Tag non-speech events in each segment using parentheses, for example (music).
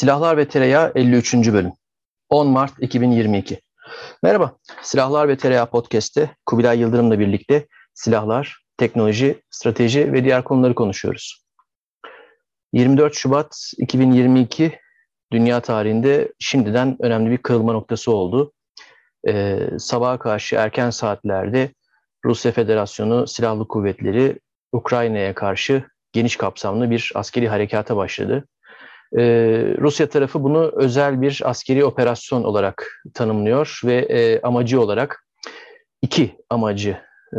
Silahlar ve Tereyağı 53. bölüm. 10 Mart 2022. Merhaba, Silahlar ve Tereyağı Podcast'te Kubilay Yıldırım'la birlikte silahlar, teknoloji, strateji ve diğer konuları konuşuyoruz. 24 Şubat 2022 dünya tarihinde şimdiden önemli bir kırılma noktası oldu. Ee, sabaha karşı erken saatlerde Rusya Federasyonu Silahlı Kuvvetleri Ukrayna'ya karşı geniş kapsamlı bir askeri harekata başladı. Ee, Rusya tarafı bunu özel bir askeri operasyon olarak tanımlıyor ve e, amacı olarak iki amacı e,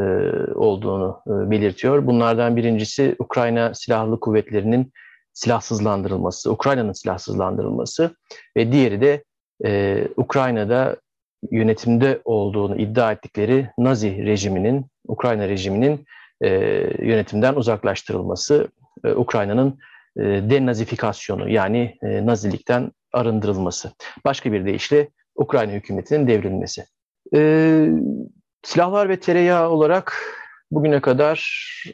olduğunu e, belirtiyor. Bunlardan birincisi Ukrayna Silahlı Kuvvetleri'nin silahsızlandırılması, Ukrayna'nın silahsızlandırılması ve diğeri de e, Ukrayna'da yönetimde olduğunu iddia ettikleri Nazi rejiminin, Ukrayna rejiminin e, yönetimden uzaklaştırılması, e, Ukrayna'nın e, denazifikasyonu yani e, Nazilikten arındırılması. Başka bir deyişle Ukrayna hükümetinin devrilmesi. E, silahlar ve tereyağı olarak bugüne kadar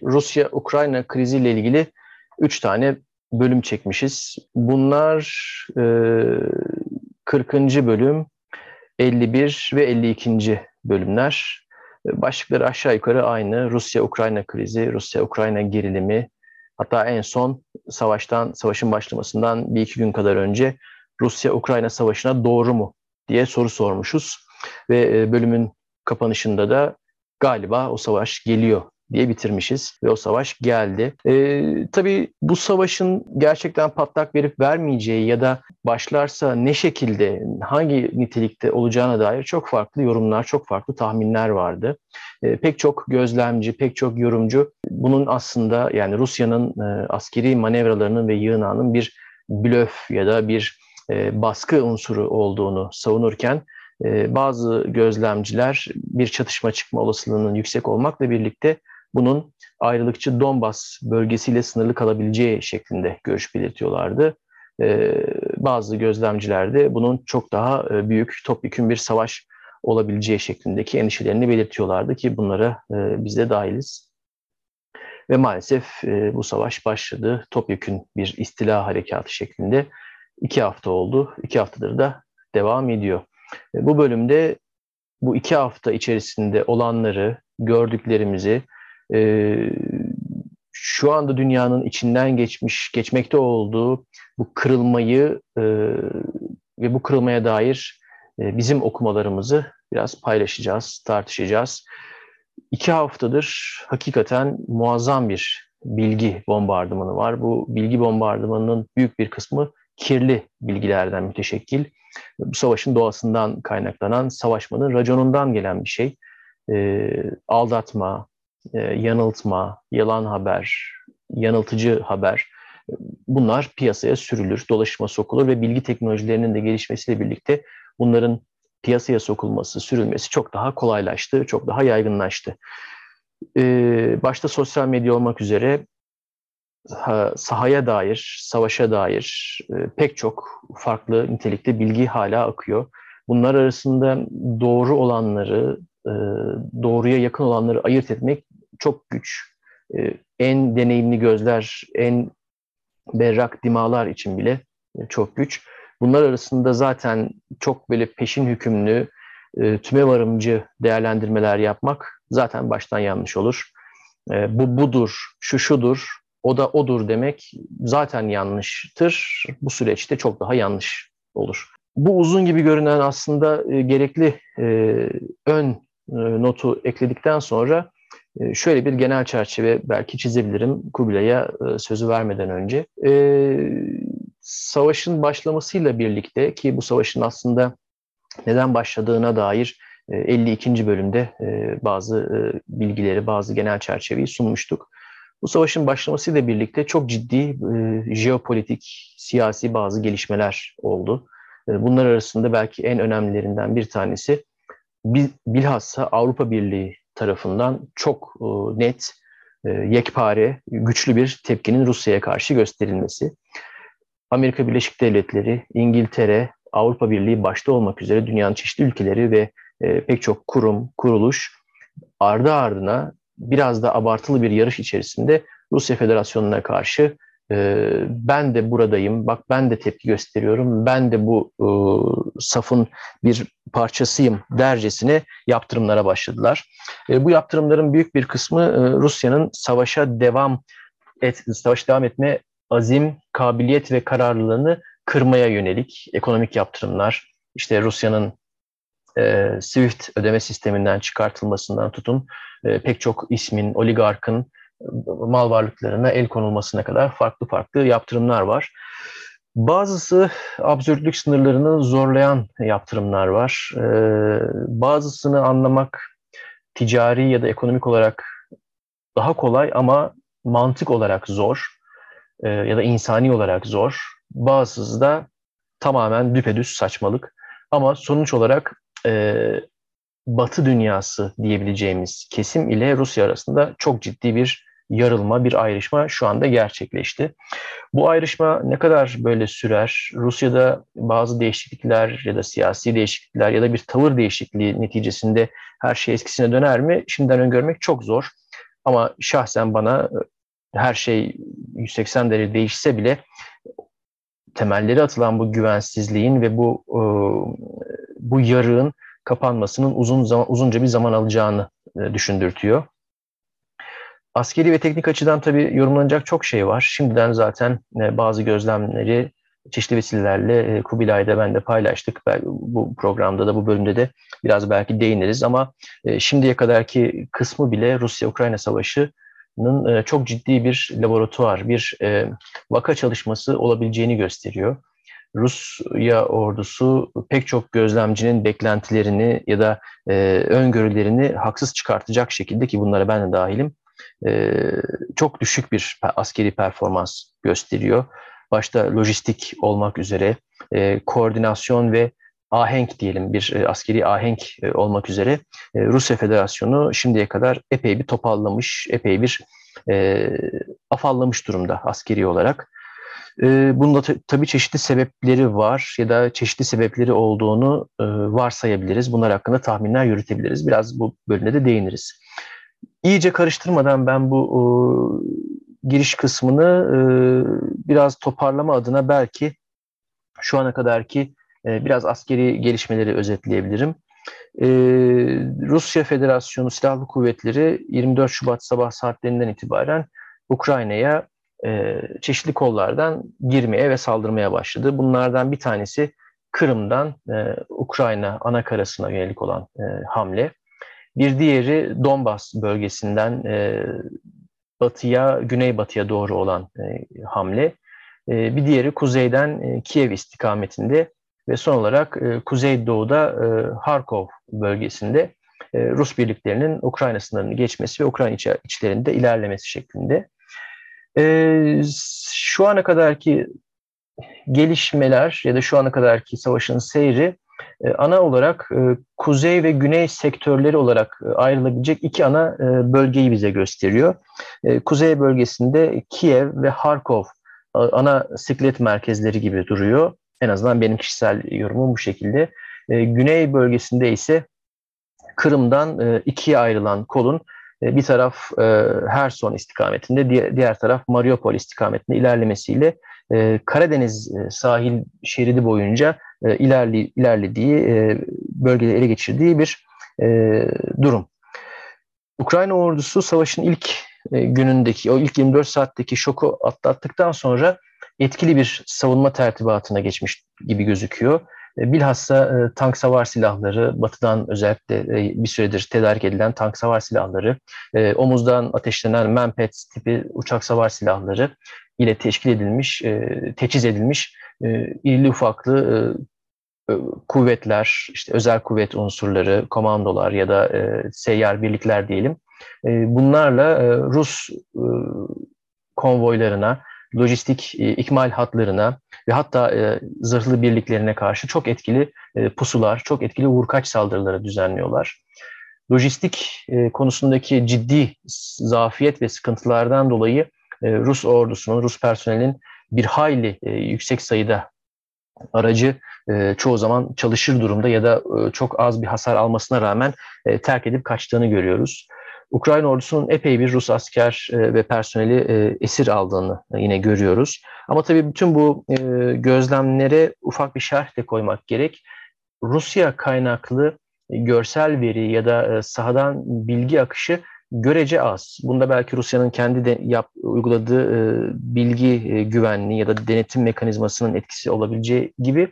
Rusya-Ukrayna kriziyle ilgili üç tane bölüm çekmişiz. Bunlar e, 40. bölüm, 51 ve 52. bölümler. Başlıkları aşağı yukarı aynı. Rusya-Ukrayna krizi, Rusya-Ukrayna gerilimi, hatta en son savaştan, savaşın başlamasından bir iki gün kadar önce Rusya-Ukrayna savaşına doğru mu diye soru sormuşuz. Ve e, bölümün kapanışında da galiba o savaş geliyor diye bitirmişiz ve o savaş geldi. Ee, tabii bu savaşın gerçekten patlak verip vermeyeceği ya da başlarsa ne şekilde, hangi nitelikte olacağına dair çok farklı yorumlar, çok farklı tahminler vardı. Ee, pek çok gözlemci, pek çok yorumcu bunun aslında yani Rusya'nın e, askeri manevralarının ve yığınağının bir blöf ya da bir e, baskı unsuru olduğunu savunurken e, bazı gözlemciler bir çatışma çıkma olasılığının yüksek olmakla birlikte bunun ayrılıkçı Donbas bölgesiyle sınırlı kalabileceği şeklinde görüş belirtiyorlardı. Ee, bazı gözlemciler de bunun çok daha e, büyük, topyekun bir savaş olabileceği şeklindeki endişelerini belirtiyorlardı ki bunlara e, biz de dahiliz. Ve maalesef e, bu savaş başladı. Topyekun bir istila harekatı şeklinde iki hafta oldu. İki haftadır da devam ediyor. Bu bölümde bu iki hafta içerisinde olanları, gördüklerimizi, e, şu anda dünyanın içinden geçmiş, geçmekte olduğu bu kırılmayı e, ve bu kırılmaya dair e, bizim okumalarımızı biraz paylaşacağız, tartışacağız. İki haftadır hakikaten muazzam bir bilgi bombardımanı var. Bu bilgi bombardımanının büyük bir kısmı kirli bilgilerden müteşekkil. Bu savaşın doğasından kaynaklanan, savaşmanın raconundan gelen bir şey. E, aldatma, e, yanıltma, yalan haber, yanıltıcı haber bunlar piyasaya sürülür, dolaşıma sokulur ve bilgi teknolojilerinin de gelişmesiyle birlikte bunların piyasaya sokulması, sürülmesi çok daha kolaylaştı, çok daha yaygınlaştı. Ee, başta sosyal medya olmak üzere sahaya dair, savaşa dair e, pek çok farklı nitelikte bilgi hala akıyor. Bunlar arasında doğru olanları, e, doğruya yakın olanları ayırt etmek çok güç. E, en deneyimli gözler, en berrak dimalar için bile e, çok güç. Bunlar arasında zaten çok böyle peşin hükümlü, e, tüme varımcı değerlendirmeler yapmak zaten baştan yanlış olur. E, bu budur, şu şudur, o da odur demek zaten yanlıştır. Bu süreçte çok daha yanlış olur. Bu uzun gibi görünen aslında e, gerekli e, ön e, notu ekledikten sonra şöyle bir genel çerçeve belki çizebilirim Kubilay'a e, sözü vermeden önce. Ee, savaşın başlamasıyla birlikte ki bu savaşın aslında neden başladığına dair 52. E, bölümde e, bazı bilgileri, bazı genel çerçeveyi sunmuştuk. Bu savaşın başlamasıyla birlikte çok ciddi jeopolitik, siyasi bazı gelişmeler oldu. Bunlar arasında belki en önemlilerinden bir tanesi bilhassa Avrupa Birliği tarafından çok e, net, e, yekpare, güçlü bir tepkinin Rusya'ya karşı gösterilmesi. Amerika Birleşik Devletleri, İngiltere, Avrupa Birliği başta olmak üzere dünyanın çeşitli ülkeleri ve e, pek çok kurum, kuruluş ardı ardına biraz da abartılı bir yarış içerisinde Rusya Federasyonu'na karşı ben de buradayım, bak ben de tepki gösteriyorum, ben de bu safın bir parçasıyım dercesine yaptırımlara başladılar. bu yaptırımların büyük bir kısmı Rusya'nın savaşa devam et, savaş devam etme azim, kabiliyet ve kararlılığını kırmaya yönelik ekonomik yaptırımlar, işte Rusya'nın e, SWIFT ödeme sisteminden çıkartılmasından tutun e, pek çok ismin, oligarkın e, mal varlıklarına el konulmasına kadar farklı farklı yaptırımlar var. Bazısı absürtlük sınırlarını zorlayan yaptırımlar var. E, bazısını anlamak ticari ya da ekonomik olarak daha kolay ama mantık olarak zor e, ya da insani olarak zor. Bazısı da tamamen düpedüz saçmalık. Ama sonuç olarak e, Batı dünyası diyebileceğimiz kesim ile Rusya arasında çok ciddi bir yarılma, bir ayrışma şu anda gerçekleşti. Bu ayrışma ne kadar böyle sürer? Rusya'da bazı değişiklikler ya da siyasi değişiklikler ya da bir tavır değişikliği neticesinde her şey eskisine döner mi? Şimdiden öngörmek çok zor. Ama şahsen bana her şey 180 derece değişse bile temelleri atılan bu güvensizliğin ve bu e, bu yarığın kapanmasının uzun zaman uzunca bir zaman alacağını e, düşündürtüyor. Askeri ve teknik açıdan tabii yorumlanacak çok şey var. Şimdiden zaten e, bazı gözlemleri çeşitli vesilelerle Kubilay'da ben de paylaştık. Bu programda da bu bölümde de biraz belki değiniriz ama şimdiye kadarki kısmı bile Rusya-Ukrayna savaşı e, çok ciddi bir laboratuvar, bir e, vaka çalışması olabileceğini gösteriyor. Rusya ordusu pek çok gözlemcinin beklentilerini ya da e, öngörülerini haksız çıkartacak şekilde ki bunlara ben de dahilim e, çok düşük bir askeri performans gösteriyor. Başta lojistik olmak üzere e, koordinasyon ve ahenk diyelim bir e, askeri ahenk olmak üzere e, Rusya Federasyonu şimdiye kadar epey bir topallamış, epey bir afallamış durumda askeri olarak. E, bunda tabii çeşitli sebepleri var ya da çeşitli sebepleri olduğunu varsayabiliriz. Bunlar hakkında tahminler yürütebiliriz. Biraz bu bölümde de değiniriz. İyice karıştırmadan ben bu e, giriş kısmını e, biraz toparlama adına belki şu ana kadarki ee, biraz askeri gelişmeleri özetleyebilirim. Ee, Rusya Federasyonu Silahlı Kuvvetleri 24 Şubat sabah saatlerinden itibaren Ukrayna'ya e, çeşitli kollardan girmeye ve saldırmaya başladı. Bunlardan bir tanesi Kırım'dan e, Ukrayna ana karasına yönelik olan e, hamle. Bir diğeri Donbas bölgesinden batıya, güneybatıya doğru olan hamle. bir diğeri kuzeyden Kiev istikametinde ve son olarak e, Kuzeydoğu'da e, Harkov bölgesinde e, Rus birliklerinin Ukrayna sınırını geçmesi ve Ukrayna iç, içlerinde ilerlemesi şeklinde. E, şu ana kadarki gelişmeler ya da şu ana kadarki savaşın seyri e, ana olarak e, kuzey ve güney sektörleri olarak e, ayrılabilecek iki ana e, bölgeyi bize gösteriyor. E, kuzey bölgesinde Kiev ve Harkov ana siklet merkezleri gibi duruyor. En azından benim kişisel yorumum bu şekilde. E, güney bölgesinde ise Kırım'dan e, ikiye ayrılan kolun e, bir taraf e, Herson istikametinde, diğer, taraf Mariupol istikametinde ilerlemesiyle e, Karadeniz e, sahil şeridi boyunca e, ilerli, ilerlediği, e, ele geçirdiği bir e, durum. Ukrayna ordusu savaşın ilk e, günündeki, o ilk 24 saatteki şoku atlattıktan sonra etkili bir savunma tertibatına geçmiş gibi gözüküyor. E, bilhassa tank savar silahları, batıdan özellikle bir süredir tedarik edilen tank savar silahları, omuzdan ateşlenen Manpet tipi uçak savar silahları ile teşkil edilmiş, e, teçhiz edilmiş e, irili ufaklı e, e, kuvvetler, işte özel kuvvet unsurları, komandolar ya da e, seyyar birlikler diyelim. E, bunlarla e, Rus e, konvoylarına, lojistik e, ikmal hatlarına ve hatta e, zırhlı birliklerine karşı çok etkili e, pusular, çok etkili vurkaç saldırıları düzenliyorlar. Lojistik e, konusundaki ciddi zafiyet ve sıkıntılardan dolayı e, Rus ordusunun, Rus personelin bir hayli e, yüksek sayıda aracı e, çoğu zaman çalışır durumda ya da e, çok az bir hasar almasına rağmen e, terk edip kaçtığını görüyoruz. Ukrayna ordusunun epey bir Rus asker e, ve personeli e, esir aldığını yine görüyoruz. Ama tabii bütün bu e, gözlemlere ufak bir şerh de koymak gerek. Rusya kaynaklı görsel veri ya da sahadan bilgi akışı görece az. Bunda belki Rusya'nın kendi de yap, uyguladığı bilgi güvenliği ya da denetim mekanizmasının etkisi olabileceği gibi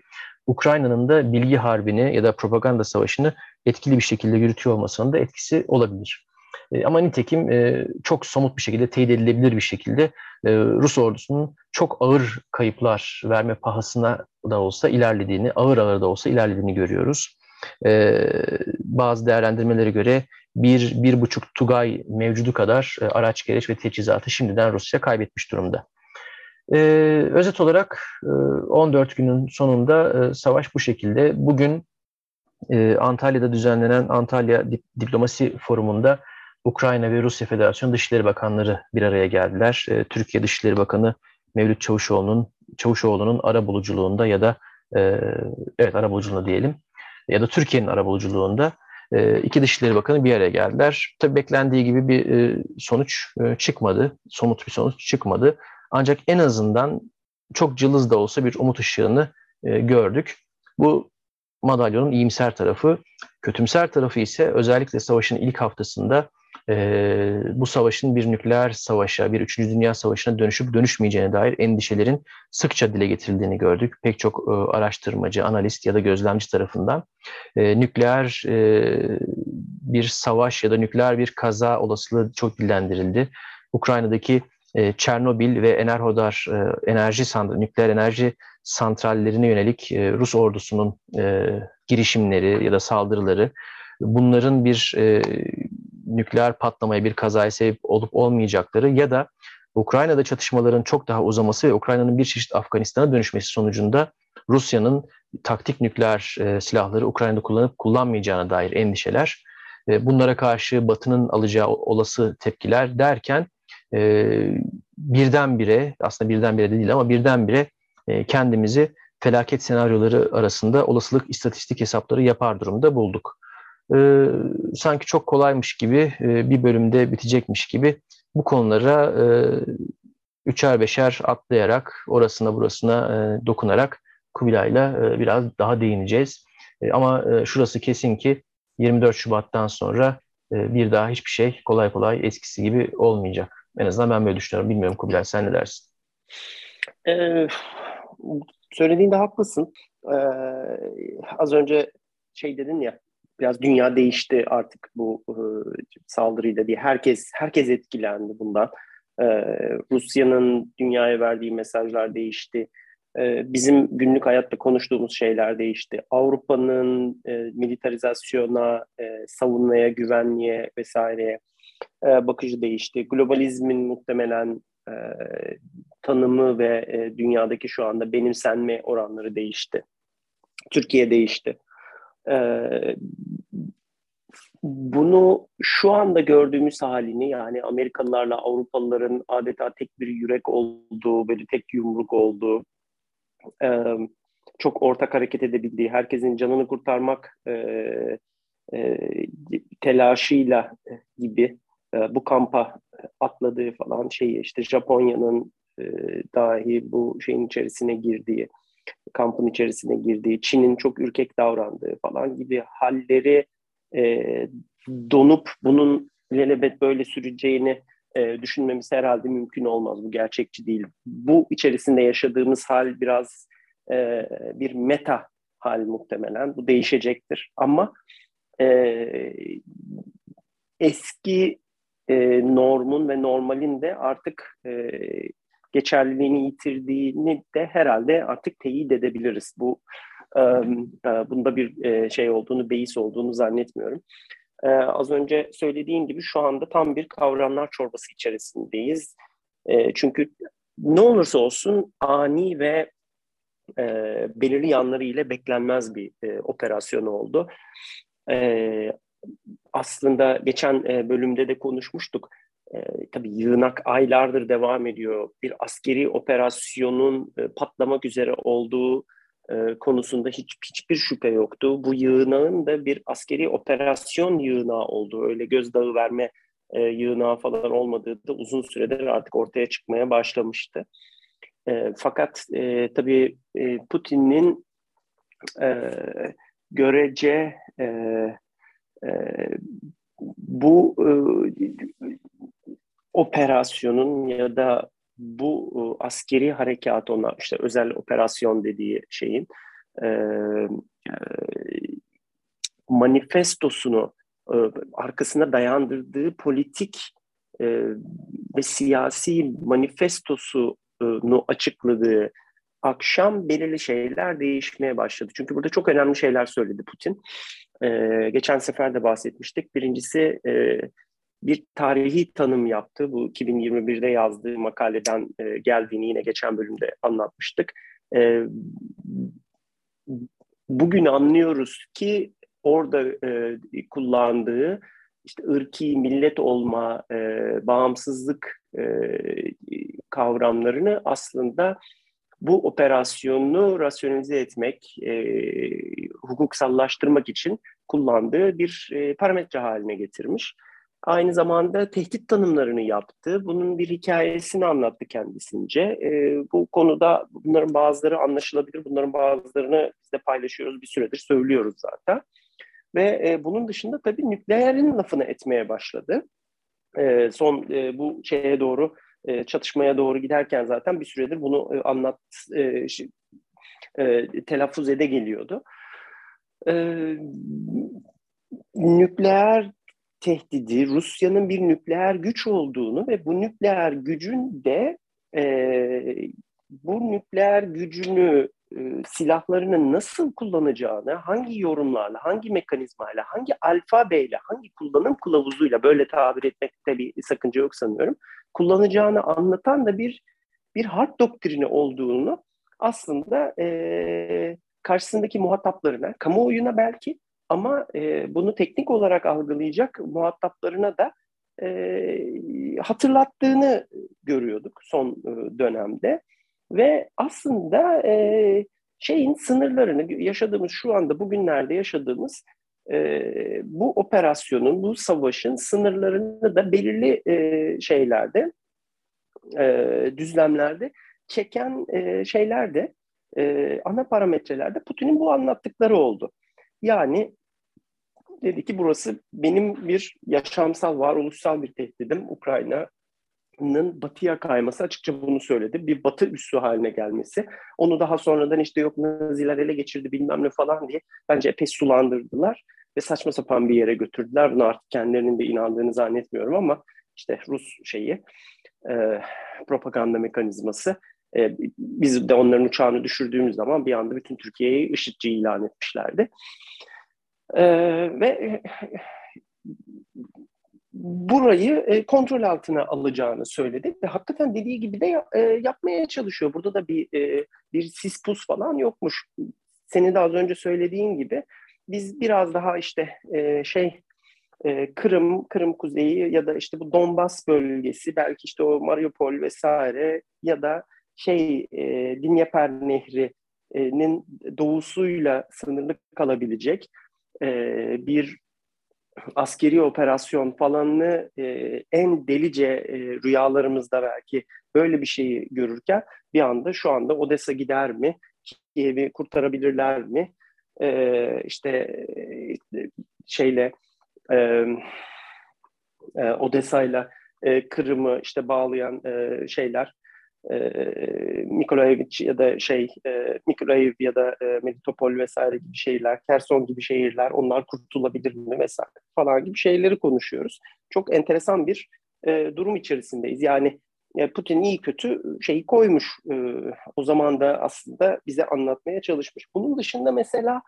Ukrayna'nın da bilgi harbini ya da propaganda savaşını etkili bir şekilde yürütüyor olmasının da etkisi olabilir. E, ama nitekim e, çok somut bir şekilde, teyit edilebilir bir şekilde e, Rus ordusunun çok ağır kayıplar verme pahasına da olsa ilerlediğini, ağır ağır da olsa ilerlediğini görüyoruz. Bazı değerlendirmelere göre bir, bir buçuk Tugay mevcudu kadar araç, gereç ve teçhizatı şimdiden Rusya kaybetmiş durumda. Ee, özet olarak 14 günün sonunda savaş bu şekilde. Bugün Antalya'da düzenlenen Antalya Diplomasi Forumu'nda Ukrayna ve Rusya Federasyonu Dışişleri Bakanları bir araya geldiler. E, Türkiye Dışişleri Bakanı Mevlüt Çavuşoğlu'nun Çavuşoğlu'nun ara buluculuğunda ya da e, evet ara buluculuğunda diyelim ya da Türkiye'nin ara buluculuğunda e, iki Dışişleri Bakanı bir araya geldiler. Tabii beklendiği gibi bir e, sonuç e, çıkmadı, somut bir sonuç çıkmadı. Ancak en azından çok cılız da olsa bir umut ışığını e, gördük. Bu madalyonun iyimser tarafı. Kötümser tarafı ise özellikle savaşın ilk haftasında e, bu savaşın bir nükleer savaşa, bir üçüncü dünya savaşına dönüşüp dönüşmeyeceğine dair endişelerin sıkça dile getirildiğini gördük. Pek çok e, araştırmacı, analist ya da gözlemci tarafından e, nükleer e, bir savaş ya da nükleer bir kaza olasılığı çok dillendirildi. Ukrayna'daki e, Çernobil ve Enerhodar e, enerji santral, nükleer enerji santrallerine yönelik e, Rus ordusunun e, girişimleri ya da saldırıları bunların bir e, nükleer patlamaya bir kazaya sebep olup olmayacakları ya da Ukrayna'da çatışmaların çok daha uzaması ve Ukrayna'nın bir çeşit Afganistan'a dönüşmesi sonucunda Rusya'nın taktik nükleer e, silahları Ukrayna'da kullanıp kullanmayacağına dair endişeler, e, bunlara karşı Batı'nın alacağı olası tepkiler derken e, birdenbire, aslında birdenbire de değil ama birdenbire e, kendimizi felaket senaryoları arasında olasılık istatistik hesapları yapar durumda bulduk e, sanki çok kolaymış gibi e, bir bölümde bitecekmiş gibi bu konulara e, üçer beşer atlayarak orasına burasına e, dokunarak Kubilay'la e, biraz daha değineceğiz. E, ama e, şurası kesin ki 24 Şubat'tan sonra e, bir daha hiçbir şey kolay kolay eskisi gibi olmayacak. En azından ben böyle düşünüyorum. Bilmiyorum Kubilay sen ne dersin? Ee, söylediğinde haklısın. Ee, az önce şey dedin ya biraz dünya değişti artık bu e, saldırıyla diye herkes herkes etkilendi bundan. E, Rusya'nın dünyaya verdiği mesajlar değişti. E, bizim günlük hayatta konuştuğumuz şeyler değişti. Avrupa'nın e, militarizasyona, e, savunmaya, güvenliğe vesaireye e, bakışı değişti. Globalizmin muhtemelen e, tanımı ve e, dünyadaki şu anda benimsenme oranları değişti. Türkiye değişti. Ee, bunu şu anda gördüğümüz halini yani Amerikalılarla Avrupalıların adeta tek bir yürek olduğu, böyle tek yumruk olduğu, e, çok ortak hareket edebildiği, herkesin canını kurtarmak e, e, telaşıyla gibi e, bu kampa atladığı falan şeyi işte Japonya'nın e, dahi bu şeyin içerisine girdiği, kampın içerisine girdiği, Çin'in çok ürkek davrandığı falan gibi halleri e, donup bunun ilelebet böyle süreceğini e, düşünmemiz herhalde mümkün olmaz. Bu gerçekçi değil. Bu içerisinde yaşadığımız hal biraz e, bir meta hal muhtemelen. Bu değişecektir. Ama e, eski e, normun ve normalin de artık e, geçerliliğini yitirdiğini de herhalde artık teyit edebiliriz. Bu e, bunda bir e, şey olduğunu, beis olduğunu zannetmiyorum. E, az önce söylediğim gibi şu anda tam bir kavramlar çorbası içerisindeyiz. E, çünkü ne olursa olsun ani ve e, belirli yanlarıyla beklenmez bir e, operasyon oldu. E, aslında geçen e, bölümde de konuşmuştuk e, tabii yığınak aylardır devam ediyor. Bir askeri operasyonun e, patlamak üzere olduğu e, konusunda hiç hiçbir şüphe yoktu. Bu yığınağın da bir askeri operasyon yığınağı olduğu, öyle gözdağı verme e, yığınağı falan olmadığı da uzun süredir artık ortaya çıkmaya başlamıştı. E, fakat e, tabii e, Putin'in görece bu operasyonun ya da bu e, askeri harekat ona işte özel operasyon dediği şeyin e, e, manifestosunu e, arkasına dayandırdığı politik e, ve siyasi manifestosunu açıkladığı akşam belirli şeyler değişmeye başladı. Çünkü burada çok önemli şeyler söyledi Putin. E, geçen sefer de bahsetmiştik. Birincisi e, bir tarihi tanım yaptı. Bu 2021'de yazdığı makaleden e, geldiğini yine geçen bölümde anlatmıştık. E, bugün anlıyoruz ki orada e, kullandığı işte ırki millet olma, e, bağımsızlık e, kavramlarını aslında bu operasyonu rasyonize etmek, e, hukuksallaştırmak için kullandığı bir e, parametre haline getirmiş. Aynı zamanda tehdit tanımlarını yaptı. Bunun bir hikayesini anlattı kendisince. E, bu konuda bunların bazıları anlaşılabilir, bunların bazılarını biz de paylaşıyoruz, bir süredir söylüyoruz zaten. Ve e, bunun dışında tabii nükleerin lafını etmeye başladı. E, son e, bu şeye doğru, e, çatışmaya doğru giderken zaten bir süredir bunu e, anlat, e, e, telaffuz ede geliyordu. E, nükleer tehdidi, Rusya'nın bir nükleer güç olduğunu ve bu nükleer gücün de e, bu nükleer gücünü e, silahlarını nasıl kullanacağını, hangi yorumlarla, hangi mekanizmayla, hangi alfabeyle, hangi kullanım kılavuzuyla böyle tabir etmekte bir sakınca yok sanıyorum. Kullanacağını anlatan da bir bir harp doktrini olduğunu aslında e, karşısındaki muhataplarına, kamuoyuna belki ama e, bunu teknik olarak algılayacak muhataplarına da e, hatırlattığını görüyorduk son e, dönemde. Ve aslında e, şeyin sınırlarını yaşadığımız şu anda bugünlerde yaşadığımız e, bu operasyonun, bu savaşın sınırlarını da belirli e, şeylerde, e, düzlemlerde çeken e, şeylerde, e, ana parametrelerde Putin'in bu anlattıkları oldu. Yani dedi ki burası benim bir yaşamsal, varoluşsal bir tehdidim. Ukrayna batıya kayması açıkça bunu söyledi. Bir batı üssü haline gelmesi. Onu daha sonradan işte yok Naziler ele geçirdi bilmem ne falan diye bence epey sulandırdılar ve saçma sapan bir yere götürdüler. Bunu artık kendilerinin de inandığını zannetmiyorum ama işte Rus şeyi e, propaganda mekanizması e, biz de onların uçağını düşürdüğümüz zaman bir anda bütün Türkiye'yi IŞİD'ci ilan etmişlerdi. E, ve burayı e, kontrol altına alacağını söyledi ve hakikaten dediği gibi de e, yapmaya çalışıyor. Burada da bir e, bir sispus falan yokmuş. Senin de az önce söylediğin gibi biz biraz daha işte e, şey e, Kırım, Kırım Kuzeyi ya da işte bu Donbas bölgesi belki işte o Mariupol vesaire ya da şey e, Dinyeper Nehri'nin doğusuyla sınırlı kalabilecek e, bir askeri operasyon falanını e, en delice e, rüyalarımızda belki böyle bir şeyi görürken bir anda şu anda Odessa gider mi? Kiev'i kurtarabilirler mi? E, işte e, şeyle e, e, Odessa'yla e, Kırım'ı işte bağlayan e, şeyler e, Mikolaevic ya da şey e, Mikolaev ya da e, Melitopol vesaire gibi şehirler, Kerson gibi şehirler onlar kurtulabilir mi vesaire falan gibi şeyleri konuşuyoruz. Çok enteresan bir e, durum içerisindeyiz. Yani e, Putin iyi kötü şeyi koymuş. E, o zaman da aslında bize anlatmaya çalışmış. Bunun dışında mesela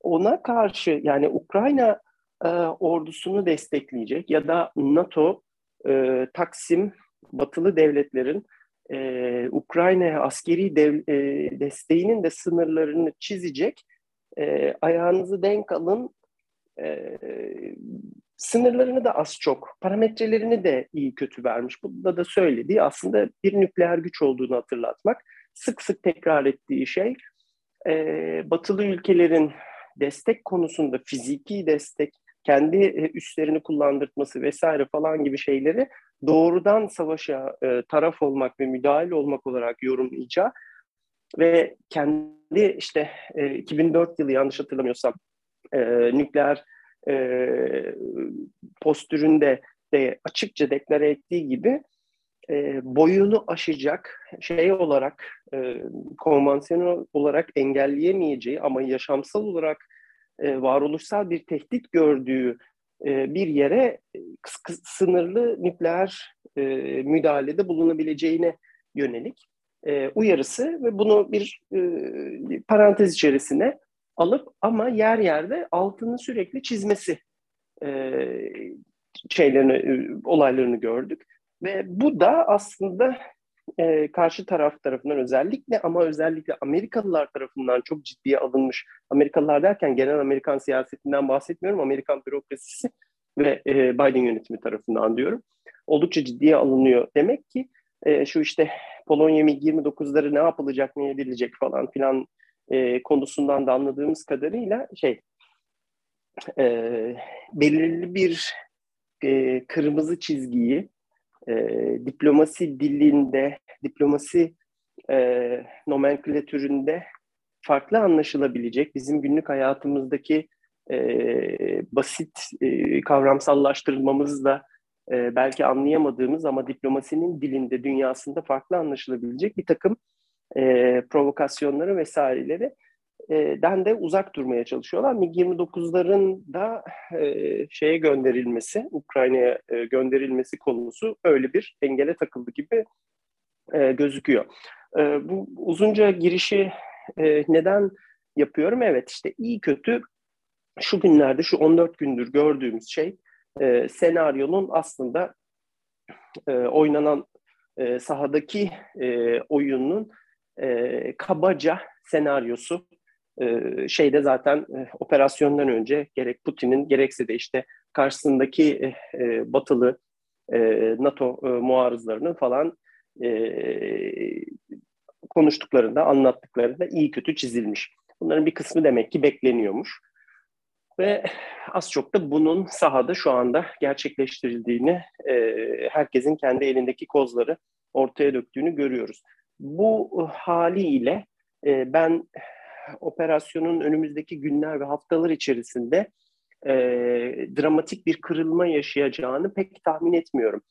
ona karşı yani Ukrayna e, ordusunu destekleyecek ya da NATO, e, Taksim, batılı devletlerin e, Ukrayna'ya askeri dev, e, desteğinin de sınırlarını çizecek e, ayağınızı denk alın e, sınırlarını da az çok parametrelerini de iyi kötü vermiş. Burada da söylediği aslında bir nükleer güç olduğunu hatırlatmak. Sık sık tekrar ettiği şey e, batılı ülkelerin destek konusunda fiziki destek kendi e, üslerini kullandırtması vesaire falan gibi şeyleri doğrudan savaşa e, taraf olmak ve müdahil olmak olarak yorumlayacağı ve kendi işte e, 2004 yılı yanlış hatırlamıyorsam e, nükleer e, postüründe de açıkça deklare ettiği gibi e, boyunu aşacak şey olarak e, konvansiyonel olarak engelleyemeyeceği ama yaşamsal olarak e, varoluşsal bir tehdit gördüğü e, bir yere e, sınırlı nükleer e, müdahalede bulunabileceğine yönelik uyarısı ve bunu bir parantez içerisine alıp ama yer yerde altını sürekli çizmesi şeylerini, olaylarını gördük. Ve bu da aslında e, karşı taraf tarafından özellikle ama özellikle Amerikalılar tarafından çok ciddiye alınmış. Amerikalılar derken genel Amerikan siyasetinden bahsetmiyorum. Amerikan bürokrasisi ve e, Biden yönetimi tarafından diyorum. Oldukça ciddiye alınıyor. Demek ki e, şu işte Polonya MiG-29'ları ne yapılacak, ne edilecek falan filan e, konusundan da anladığımız kadarıyla şey e, belirli bir e, kırmızı çizgiyi e, diplomasi dilinde, diplomasi e, nomenklatüründe farklı anlaşılabilecek, bizim günlük hayatımızdaki e, basit e, kavramsallaştırmamızla e, belki anlayamadığımız ama diplomasinin dilinde, dünyasında farklı anlaşılabilecek bir takım e, provokasyonları vesaireleri den de uzak durmaya çalışıyorlar. MiG-29'ların da e, şeye gönderilmesi, Ukrayna'ya e, gönderilmesi konusu öyle bir engele takıldı gibi e, gözüküyor. E, bu uzunca girişi e, neden yapıyorum? Evet işte iyi kötü şu günlerde, şu 14 gündür gördüğümüz şey e, senaryonun aslında e, oynanan e, sahadaki e, oyunun e, kabaca senaryosu e, şeyde zaten e, operasyondan önce gerek Putin'in gerekse de işte karşısındaki e, e, batılı e, NATO muarızlarının falan konuştuklarında, anlattıklarında iyi kötü çizilmiş. Bunların bir kısmı demek ki bekleniyormuş. Ve az çok da bunun sahada şu anda gerçekleştirildiğini, herkesin kendi elindeki kozları ortaya döktüğünü görüyoruz. Bu haliyle ben operasyonun önümüzdeki günler ve haftalar içerisinde e, dramatik bir kırılma yaşayacağını pek tahmin etmiyorum.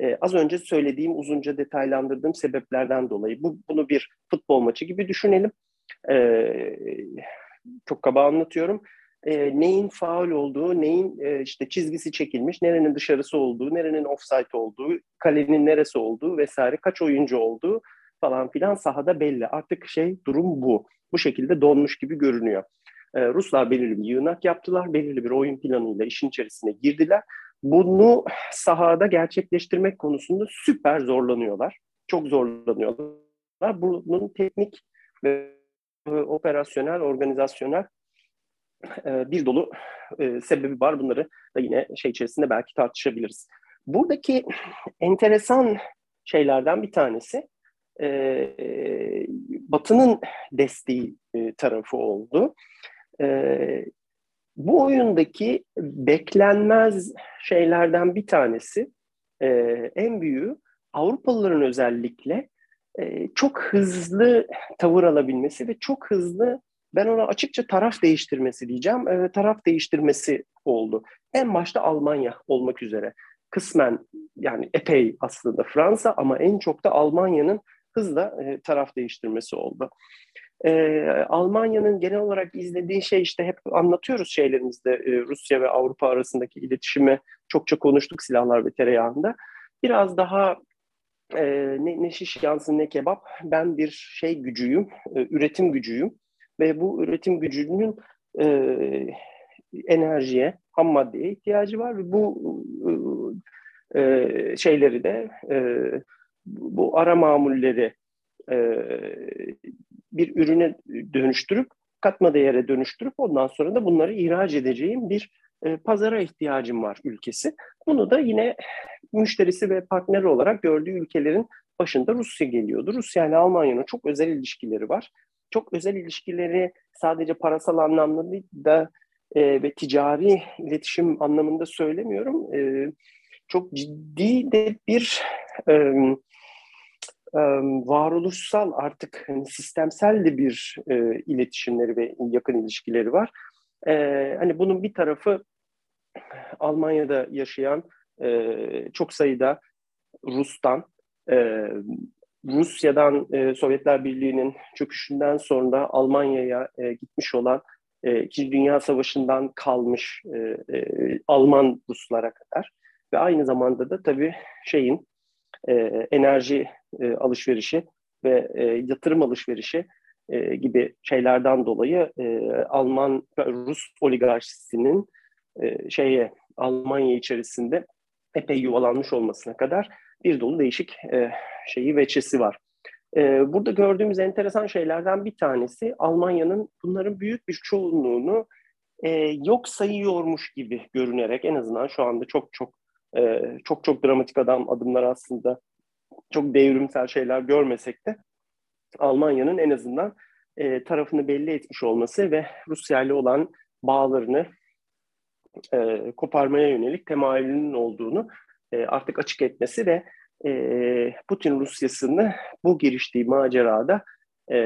E, az önce söylediğim, uzunca detaylandırdığım sebeplerden dolayı. Bu, bunu bir futbol maçı gibi düşünelim. E, çok kaba anlatıyorum. E, neyin faul olduğu, neyin e, işte çizgisi çekilmiş, nerenin dışarısı olduğu, nerenin offside olduğu, kalenin neresi olduğu vesaire, kaç oyuncu olduğu falan filan sahada belli. Artık şey durum bu. Bu şekilde donmuş gibi görünüyor. Ee, Ruslar belirli bir yığınak yaptılar. Belirli bir oyun planıyla işin içerisine girdiler. Bunu sahada gerçekleştirmek konusunda süper zorlanıyorlar. Çok zorlanıyorlar. Bunun teknik ve e, operasyonel, organizasyonel e, bir dolu e, sebebi var. Bunları da yine şey içerisinde belki tartışabiliriz. Buradaki enteresan şeylerden bir tanesi e, Batı'nın desteği e, tarafı oldu. E, bu oyundaki beklenmez şeylerden bir tanesi, e, en büyüğü Avrupalıların özellikle e, çok hızlı tavır alabilmesi ve çok hızlı ben ona açıkça taraf değiştirmesi diyeceğim. E, taraf değiştirmesi oldu. En başta Almanya olmak üzere. Kısmen yani epey aslında Fransa ama en çok da Almanya'nın hızla e, taraf değiştirmesi oldu. E, Almanya'nın genel olarak izlediği şey işte hep anlatıyoruz şeylerimizde e, Rusya ve Avrupa arasındaki iletişimi çokça konuştuk silahlar ve tereyağında. Biraz daha e, ne, ne şiş yansın ne kebap ben bir şey gücüyüm, e, üretim gücüyüm ve bu üretim gücünün e, enerjiye, ham maddeye ihtiyacı var ve bu e, şeyleri de e, bu ara mamulleri e, bir ürüne dönüştürüp katma değere dönüştürüp ondan sonra da bunları ihraç edeceğim bir e, pazara ihtiyacım var ülkesi. Bunu da yine müşterisi ve partneri olarak gördüğü ülkelerin başında Rusya geliyordu. Rusya ile Almanya'nın çok özel ilişkileri var. Çok özel ilişkileri sadece parasal anlamda değil de e, ve ticari iletişim anlamında söylemiyorum. E, çok ciddi de bir e, varoluşsal artık hani sistemsel de bir e, iletişimleri ve yakın ilişkileri var. E, hani bunun bir tarafı Almanya'da yaşayan e, çok sayıda Rus'tan, e, Rusya'dan e, Sovyetler Birliği'nin çöküşünden sonra Almanya'ya e, gitmiş olan e, İkinci Dünya Savaşı'ndan kalmış e, e, Alman Ruslara kadar ve aynı zamanda da tabii şeyin e, enerji e, alışverişi ve e, yatırım alışverişi e, gibi şeylerden dolayı e, Alman Rus oligarşisinin e, şeye Almanya içerisinde epey yuvalanmış olmasına kadar bir dolu değişik e, şeyi veçesi var. E, burada gördüğümüz enteresan şeylerden bir tanesi Almanya'nın bunların büyük bir çoğunluğunu e, yok sayıyormuş gibi görünerek en azından şu anda çok çok e, çok çok dramatik adam adımlar aslında. Çok devrimsel şeyler görmesek de Almanya'nın en azından e, tarafını belli etmiş olması ve Rusya ile olan bağlarını e, koparmaya yönelik temayülünün olduğunu e, artık açık etmesi ve e, Putin Rusyasını bu giriştiği macerada e,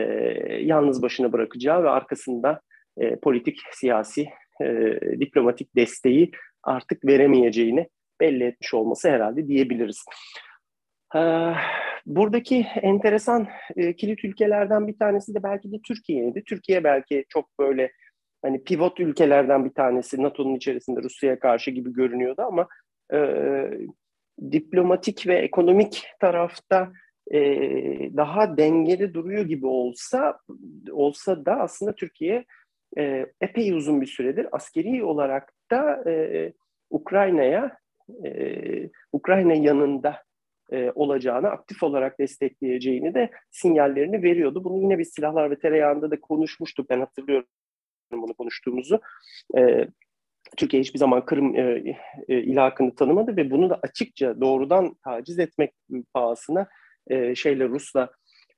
yalnız başına bırakacağı ve arkasında e, politik, siyasi, e, diplomatik desteği artık veremeyeceğini belli etmiş olması herhalde diyebiliriz. Ee, buradaki enteresan e, kilit ülkelerden bir tanesi de belki de Türkiye'ydi. Türkiye belki çok böyle hani pivot ülkelerden bir tanesi NATO'nun içerisinde Rusya'ya karşı gibi görünüyordu ama e, diplomatik ve ekonomik tarafta e, daha dengeli duruyor gibi olsa olsa da aslında Türkiye e, epey uzun bir süredir askeri olarak da e, Ukrayna'ya e, Ukrayna yanında e, olacağını, aktif olarak destekleyeceğini de sinyallerini veriyordu. Bunu yine bir silahlar ve tereyağında da konuşmuştuk. Ben hatırlıyorum bunu konuştuğumuzu. E, Türkiye hiçbir zaman Kırım e, e, ilhakını tanımadı ve bunu da açıkça doğrudan taciz etmek pahasına e, şeyle Rus'la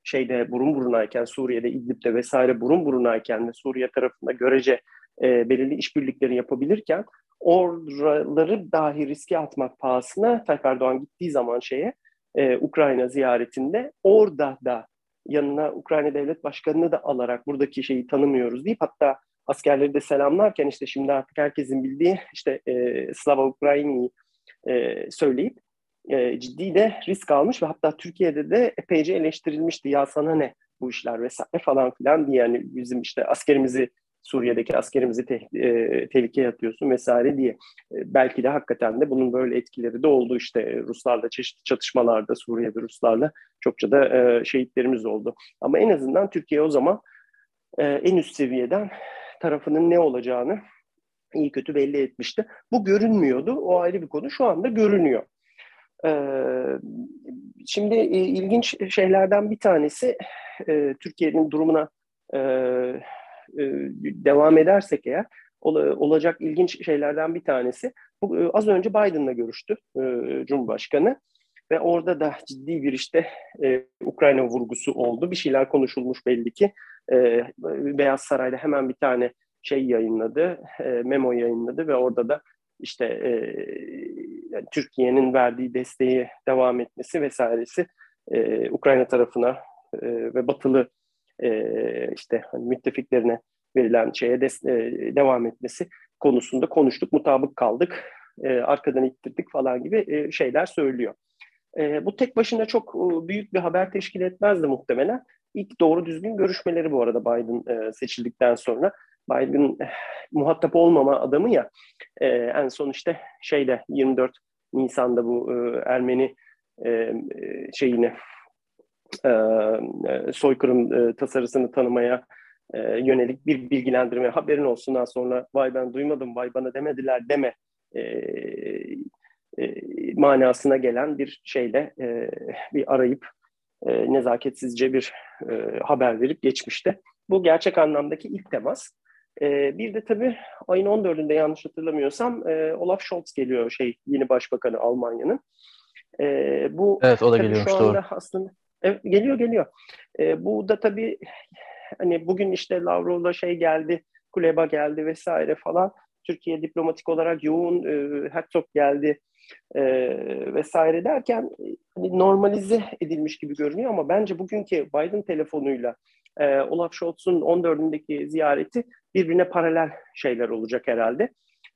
şeyde burun burunayken Suriye'de İdlib'de vesaire burun burunayken ve Suriye tarafında görece e, belirli işbirlikleri yapabilirken oraları dahi riske atmak pahasına Tayyip Erdoğan gittiği zaman şeye e, Ukrayna ziyaretinde orada da yanına Ukrayna Devlet Başkanı'nı da alarak buradaki şeyi tanımıyoruz deyip hatta askerleri de selamlarken işte şimdi artık herkesin bildiği işte e, Slava Ukrayni'yi e, söyleyip e, ciddi de risk almış ve hatta Türkiye'de de epeyce eleştirilmişti. Ya sana ne bu işler vesaire falan filan diye yani bizim işte askerimizi Suriye'deki askerimizi te e, tehlikeye atıyorsun vesaire diye. E, belki de hakikaten de bunun böyle etkileri de oldu işte Ruslarla çeşitli çatışmalarda Suriye'de Ruslarla çokça da e, şehitlerimiz oldu. Ama en azından Türkiye o zaman e, en üst seviyeden tarafının ne olacağını iyi kötü belli etmişti. Bu görünmüyordu. O ayrı bir konu. Şu anda görünüyor. Ee, şimdi e, ilginç şeylerden bir tanesi e, Türkiye'nin durumuna e, e, devam edersek eğer ol, olacak ilginç şeylerden bir tanesi. Bu, e, az önce Biden'la görüştü e, Cumhurbaşkanı ve orada da ciddi bir işte Ukrayna vurgusu oldu. Bir şeyler konuşulmuş belli ki. Beyaz Saray'da hemen bir tane şey yayınladı, e, memo yayınladı ve orada da işte Türkiye'nin verdiği desteği devam etmesi vesairesi Ukrayna tarafına ve Batılı e, işte hani müttefiklerine verilen şeye de, e, devam etmesi konusunda konuştuk, mutabık kaldık, e, arkadan ittirdik falan gibi e, şeyler söylüyor. E, bu tek başına çok e, büyük bir haber teşkil etmezdi muhtemelen. İlk doğru düzgün görüşmeleri bu arada Biden e, seçildikten sonra. Biden eh, muhatap olmama adamı ya e, en son işte şeyde 24 Nisan'da bu e, Ermeni e, şeyini e, e, soykırım e, tasarısını tanımaya e, yönelik bir bilgilendirme haberin olsundan sonra vay ben duymadım vay bana demediler deme e, e, manasına gelen bir şeyle e, bir arayıp e, nezaketsizce bir e, haber verip geçmişti. Bu gerçek anlamdaki ilk temas. E, bir de tabii ayın 14'ünde yanlış hatırlamıyorsam e, Olaf Scholz geliyor şey yeni başbakanı Almanya'nın. E, bu evet o da geliyormuş şu anda aslında Evet, geliyor geliyor. E, bu da tabii hani bugün işte Lavrov'la şey geldi Kuleba geldi vesaire falan. Türkiye diplomatik olarak yoğun e, Herzog geldi e, vesaire derken hani normalize edilmiş gibi görünüyor ama bence bugünkü Biden telefonuyla e, Olaf Scholz'un 14'ündeki ziyareti birbirine paralel şeyler olacak herhalde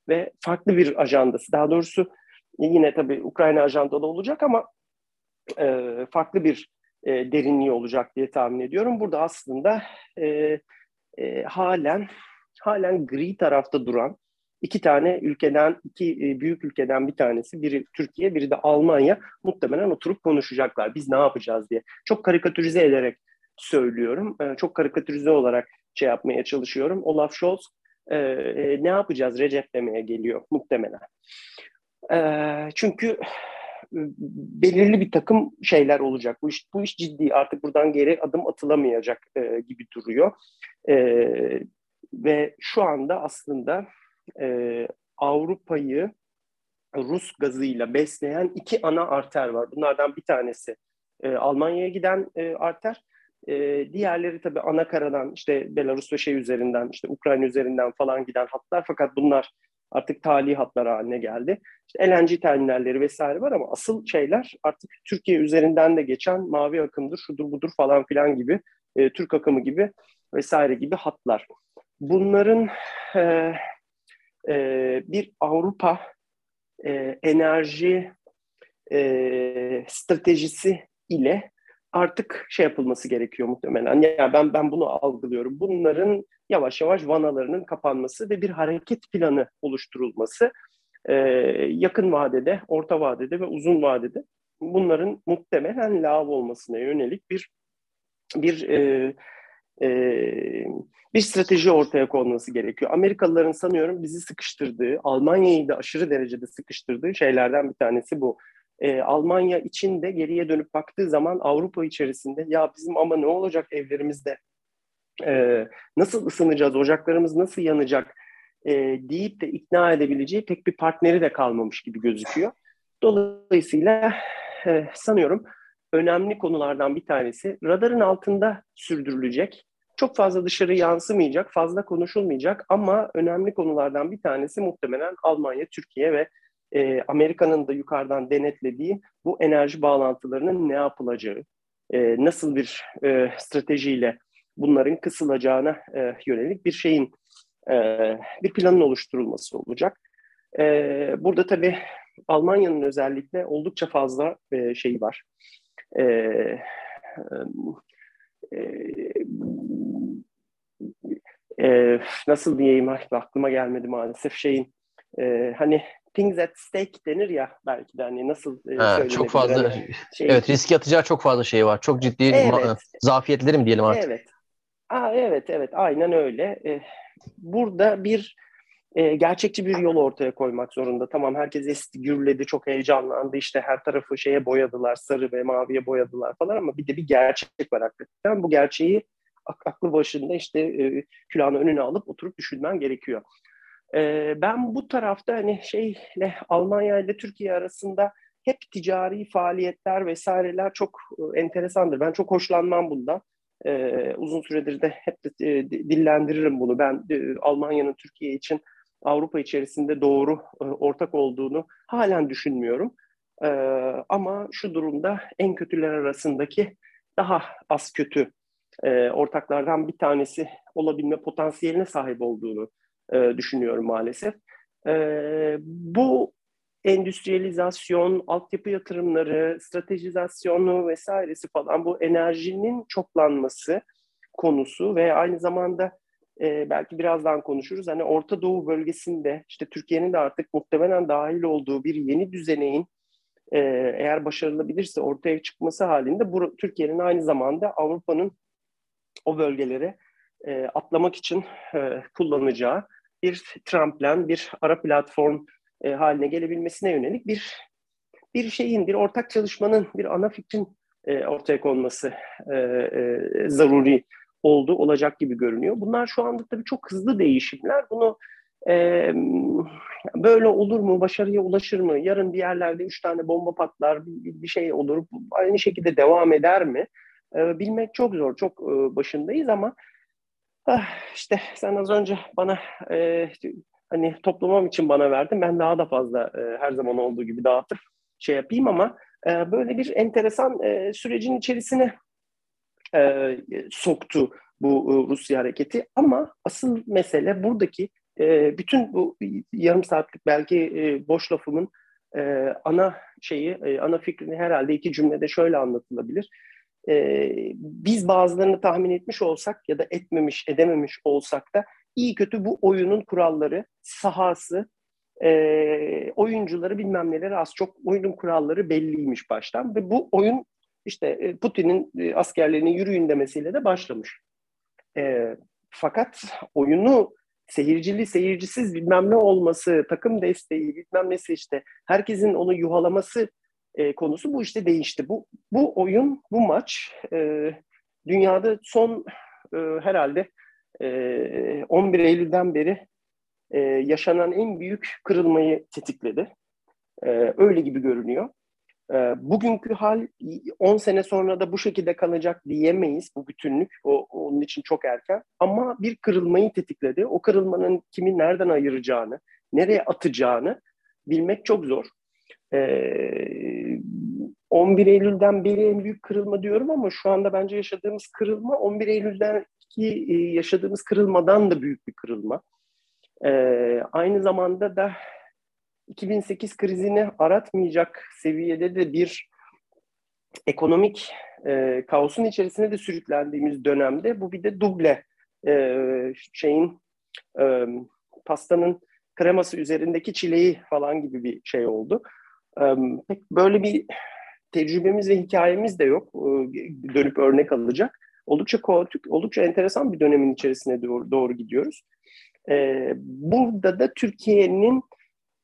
ve farklı bir ajandası daha doğrusu yine tabii Ukrayna ajandalı olacak ama e, farklı bir e, derinliği olacak diye tahmin ediyorum. Burada aslında e, e, halen halen gri tarafta duran iki tane ülkeden, iki e, büyük ülkeden bir tanesi, biri Türkiye, biri de Almanya muhtemelen oturup konuşacaklar. Biz ne yapacağız diye. Çok karikatürize ederek söylüyorum. E, çok karikatürize olarak şey yapmaya çalışıyorum. Olaf Scholz e, e, ne yapacağız Recep demeye geliyor muhtemelen. E, çünkü belirli bir takım şeyler olacak. Bu iş, bu iş ciddi. Artık buradan geri adım atılamayacak e, gibi duruyor. E, ve şu anda aslında e, Avrupa'yı Rus gazıyla besleyen iki ana arter var. Bunlardan bir tanesi e, Almanya'ya giden e, arter. E, diğerleri tabii ana karadan işte Belarus ve şey üzerinden işte Ukrayna üzerinden falan giden hatlar fakat bunlar artık tali hatlar haline geldi. İşte LNG terminalleri vesaire var ama asıl şeyler artık Türkiye üzerinden de geçen mavi akımdır, şudur budur falan filan gibi, e, Türk akımı gibi vesaire gibi hatlar. Bunların e, e, bir Avrupa e, enerji e, stratejisi ile artık şey yapılması gerekiyor muhtemelen. Yani ben ben bunu algılıyorum. Bunların yavaş yavaş vanalarının kapanması ve bir hareket planı oluşturulması e, yakın vadede, orta vadede ve uzun vadede bunların muhtemelen lav olmasına yönelik bir bir e, e, bir strateji ortaya konması gerekiyor. Amerikalıların sanıyorum bizi sıkıştırdığı, Almanya'yı da aşırı derecede sıkıştırdığı şeylerden bir tanesi bu. E, Almanya için de geriye dönüp baktığı zaman Avrupa içerisinde ya bizim ama ne olacak evlerimizde, e, nasıl ısınacağız, ocaklarımız nasıl yanacak e, deyip de ikna edebileceği pek bir partneri de kalmamış gibi gözüküyor. Dolayısıyla e, sanıyorum önemli konulardan bir tanesi radarın altında sürdürülecek. Çok fazla dışarı yansımayacak, fazla konuşulmayacak ama önemli konulardan bir tanesi muhtemelen Almanya, Türkiye ve e, Amerika'nın da yukarıdan denetlediği bu enerji bağlantılarının ne yapılacağı, e, nasıl bir e, stratejiyle bunların kısılacağına e, yönelik bir şeyin, e, bir planın oluşturulması olacak. E, burada tabii Almanya'nın özellikle oldukça fazla e, şeyi var. E, e, e, nasıl diyeyim aklıma gelmedi maalesef şeyin e, hani things at stake denir ya belki de hani nasıl e, ha, çok fazla hani şey, evet risk atacağı çok fazla şey var çok ciddi evet. ma- zafiyetleri mi diyelim artık evet Aa, evet evet aynen öyle e, burada bir e, gerçekçi bir yol ortaya koymak zorunda. Tamam herkes esti, gürledi, çok heyecanlandı. İşte her tarafı şeye boyadılar, sarı ve maviye boyadılar falan ama bir de bir gerçek var hakikaten. Bu gerçeği aklı başında işte e, külahını önüne alıp oturup düşünmen gerekiyor. Ben bu tarafta hani şeyle Almanya ile Türkiye arasında hep ticari faaliyetler vesaireler çok e, enteresandır. Ben çok hoşlanmam bundan. Uzun süredir de hep de, e, dillendiririm bunu. Ben e, Almanya'nın Türkiye için Avrupa içerisinde doğru ortak olduğunu halen düşünmüyorum. Ama şu durumda en kötüler arasındaki daha az kötü ortaklardan bir tanesi olabilme potansiyeline sahip olduğunu e, düşünüyorum maalesef. E, bu endüstriyalizasyon, altyapı yatırımları, stratejizasyonu vesairesi falan bu enerjinin çoklanması konusu ve aynı zamanda e, belki birazdan konuşuruz. Hani Orta Doğu bölgesinde işte Türkiye'nin de artık muhtemelen dahil olduğu bir yeni düzeneğin e, eğer başarılabilirse ortaya çıkması halinde bu Türkiye'nin aynı zamanda Avrupa'nın o bölgelere e, atlamak için e, kullanacağı bir tramplen, bir ara platform e, haline gelebilmesine yönelik bir bir şeyin, bir ortak çalışmanın, bir ana fikrin e, ortaya konması e, e, zaruri oldu, olacak gibi görünüyor. Bunlar şu anda tabii çok hızlı değişimler. Bunu e, böyle olur mu, başarıya ulaşır mı, yarın bir yerlerde üç tane bomba patlar, bir, bir şey olur, aynı şekilde devam eder mi? E, bilmek çok zor, çok e, başındayız ama Ah, işte sen az önce bana e, hani toplamam için bana verdin. Ben daha da fazla e, her zaman olduğu gibi dağıtıp şey yapayım ama e, böyle bir enteresan e, sürecin içerisine e, soktu bu e, Rusya hareketi. Ama asıl mesele buradaki e, bütün bu yarım saatlik belki e, boş lafımın e, ana şeyi, e, ana fikrini herhalde iki cümlede şöyle anlatılabilir. E, biz bazılarını tahmin etmiş olsak ya da etmemiş, edememiş olsak da iyi kötü bu oyunun kuralları, sahası, e, oyuncuları bilmem neleri az çok oyunun kuralları belliymiş baştan ve bu oyun işte e, Putin'in e, askerlerinin yürüyün demesiyle de başlamış. E, fakat oyunu seyircili seyircisiz bilmem ne olması, takım desteği bilmem nesi işte herkesin onu yuhalaması e, konusu bu işte değişti. Bu, bu oyun, bu maç e, dünyada son e, herhalde e, 11 Eylül'den beri e, yaşanan en büyük kırılmayı tetikledi. E, öyle gibi görünüyor. E, bugünkü hal 10 sene sonra da bu şekilde kalacak diyemeyiz bu bütünlük. O, onun için çok erken. Ama bir kırılmayı tetikledi. O kırılmanın kimi nereden ayıracağını, nereye atacağını bilmek çok zor. E, 11 Eylül'den beri en büyük kırılma diyorum ama şu anda bence yaşadığımız kırılma 11 Eylül'deki yaşadığımız kırılmadan da büyük bir kırılma. E, aynı zamanda da 2008 krizini aratmayacak seviyede de bir ekonomik e, kaosun içerisine de sürüklendiğimiz dönemde bu bir de duble e, şeyin e, pastanın kreması üzerindeki çileği falan gibi bir şey oldu. E, pek böyle bir tecrübemiz ve hikayemiz de yok. E, dönüp örnek alacak. Oldukça kaotik, oldukça enteresan bir dönemin içerisine doğru, doğru gidiyoruz. E, burada da Türkiye'nin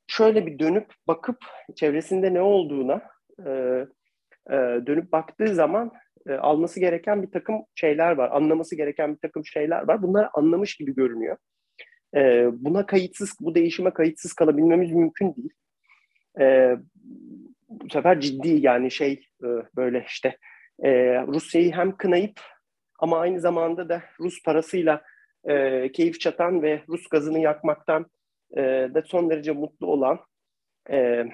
şöyle bir dönüp bakıp çevresinde ne olduğuna e, e, dönüp baktığı zaman e, alması gereken bir takım şeyler var, anlaması gereken bir takım şeyler var. Bunları anlamış gibi görünüyor. E, buna kayıtsız, bu değişime kayıtsız kalabilmemiz mümkün değil. Bu sefer ciddi yani şey e, böyle işte e, Rusya'yı hem kınayıp ama aynı zamanda da Rus parasıyla e, keyif çatan ve Rus gazını yakmaktan e, de son derece mutlu olan e,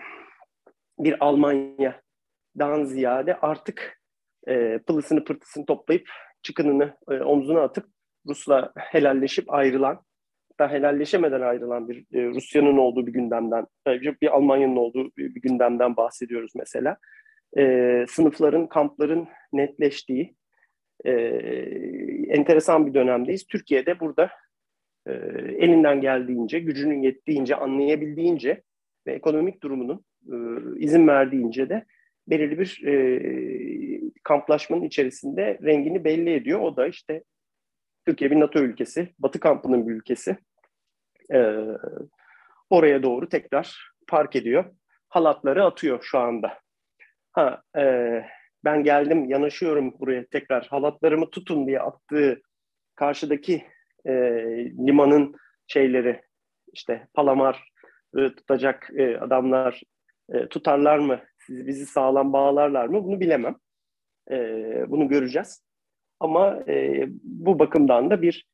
bir Almanya'dan ziyade artık e, pılısını pırtısını toplayıp çıkınını e, omzuna atıp Rus'la helalleşip ayrılan da helalleşemeden ayrılan bir e, Rusya'nın olduğu bir gündemden, e, bir Almanya'nın olduğu bir gündemden bahsediyoruz mesela. E, sınıfların, kampların netleştiği e, enteresan bir dönemdeyiz. Türkiye'de burada e, elinden geldiğince, gücünün yettiğince, anlayabildiğince ve ekonomik durumunun e, izin verdiğince de belirli bir e, kamplaşmanın içerisinde rengini belli ediyor. O da işte Türkiye bir NATO ülkesi, Batı kampının bir ülkesi. E, oraya doğru tekrar park ediyor. Halatları atıyor şu anda. Ha, e, ben geldim, yanaşıyorum buraya tekrar halatlarımı tutun diye attığı karşıdaki e, limanın şeyleri işte palamar tutacak e, adamlar e, tutarlar mı? Sizi, bizi sağlam bağlarlar mı? Bunu bilemem. E, bunu göreceğiz. Ama e, bu bakımdan da bir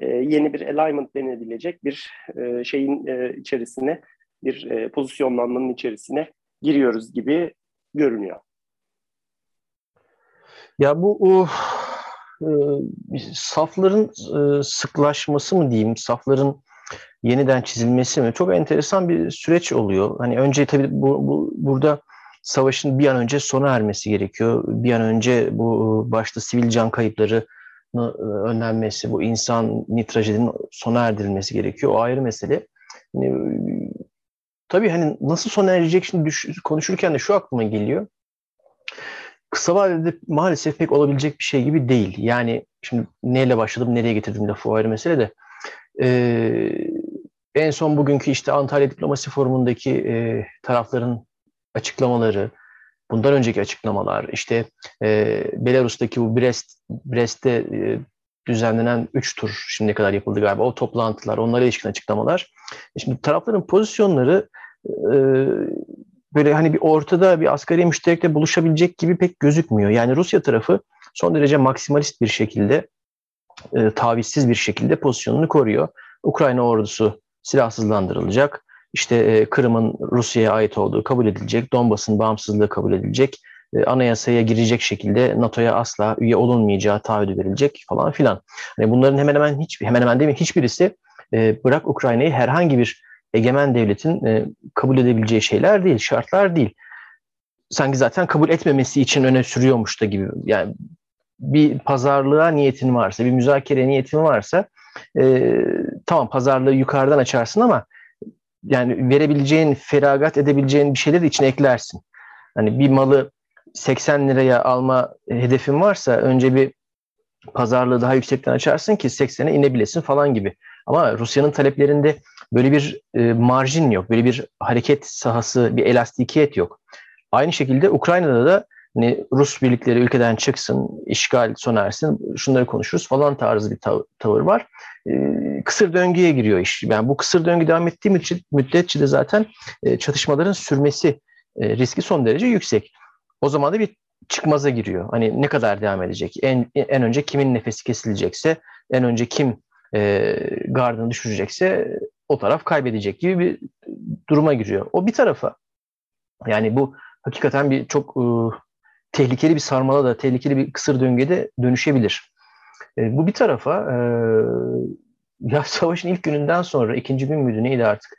e, yeni bir alignment denebilecek bir e, şeyin e, içerisine, bir pozisyonlanmanın içerisine giriyoruz gibi görünüyor. Ya bu o, safların e, sıklaşması mı diyeyim, safların yeniden çizilmesi mi? Çok enteresan bir süreç oluyor. Hani önce tabii bu, bu burada savaşın bir an önce sona ermesi gerekiyor. Bir an önce bu başta sivil can kayıpları önlenmesi, bu insan trajedinin sona erdirilmesi gerekiyor. O ayrı mesele. Yani, tabii hani nasıl sona erecek şimdi düş, konuşurken de şu aklıma geliyor kısa vadede maalesef pek olabilecek bir şey gibi değil. Yani şimdi neyle başladım, nereye getirdim lafı ayrı mesele de. Ee, en son bugünkü işte Antalya Diplomasi Forumu'ndaki e, tarafların açıklamaları, bundan önceki açıklamalar, işte e, Belarus'taki bu Brest, Brest'te e, düzenlenen 3 tur şimdiye kadar yapıldı galiba. O toplantılar, onlara ilişkin açıklamalar. E, şimdi tarafların pozisyonları e, böyle hani bir ortada bir asgari müşterekle buluşabilecek gibi pek gözükmüyor. Yani Rusya tarafı son derece maksimalist bir şekilde e, tavizsiz bir şekilde pozisyonunu koruyor. Ukrayna ordusu silahsızlandırılacak. İşte e, Kırım'ın Rusya'ya ait olduğu kabul edilecek, Donbas'ın bağımsızlığı kabul edilecek, e, anayasaya girecek şekilde NATO'ya asla üye olunmayacağı taahhüdü verilecek falan filan. Yani bunların hemen hemen hiç hemen hemen değil mi hiçbirisi e, bırak Ukrayna'yı herhangi bir egemen devletin e, kabul edebileceği şeyler değil, şartlar değil. Sanki zaten kabul etmemesi için öne sürüyormuş da gibi. Yani bir pazarlığa niyetin varsa, bir müzakere niyetin varsa e, tamam pazarlığı yukarıdan açarsın ama yani verebileceğin, feragat edebileceğin bir şeyleri içine eklersin. Hani bir malı 80 liraya alma hedefin varsa önce bir pazarlığı daha yüksekten açarsın ki 80'e inebilesin falan gibi. Ama Rusya'nın taleplerinde böyle bir e, marjin yok, böyle bir hareket sahası, bir elastikiyet yok. Aynı şekilde Ukrayna'da da hani Rus birlikleri ülkeden çıksın, işgal sona ersin, şunları konuşuruz falan tarzı bir tav- tavır var. E, kısır döngüye giriyor iş. Yani bu kısır döngü devam ettiği müddetçe de zaten e, çatışmaların sürmesi e, riski son derece yüksek. O zaman da bir çıkmaza giriyor. Hani ne kadar devam edecek? En, en önce kimin nefesi kesilecekse, en önce kim e, gardını düşürecekse o taraf kaybedecek gibi bir duruma giriyor. O bir tarafa. Yani bu hakikaten bir çok e, tehlikeli bir sarmala da, tehlikeli bir kısır döngüde dönüşebilir. E, bu bir tarafa. E, ya (laughs) savaşın ilk gününden sonra, ikinci gün müydü neydi artık?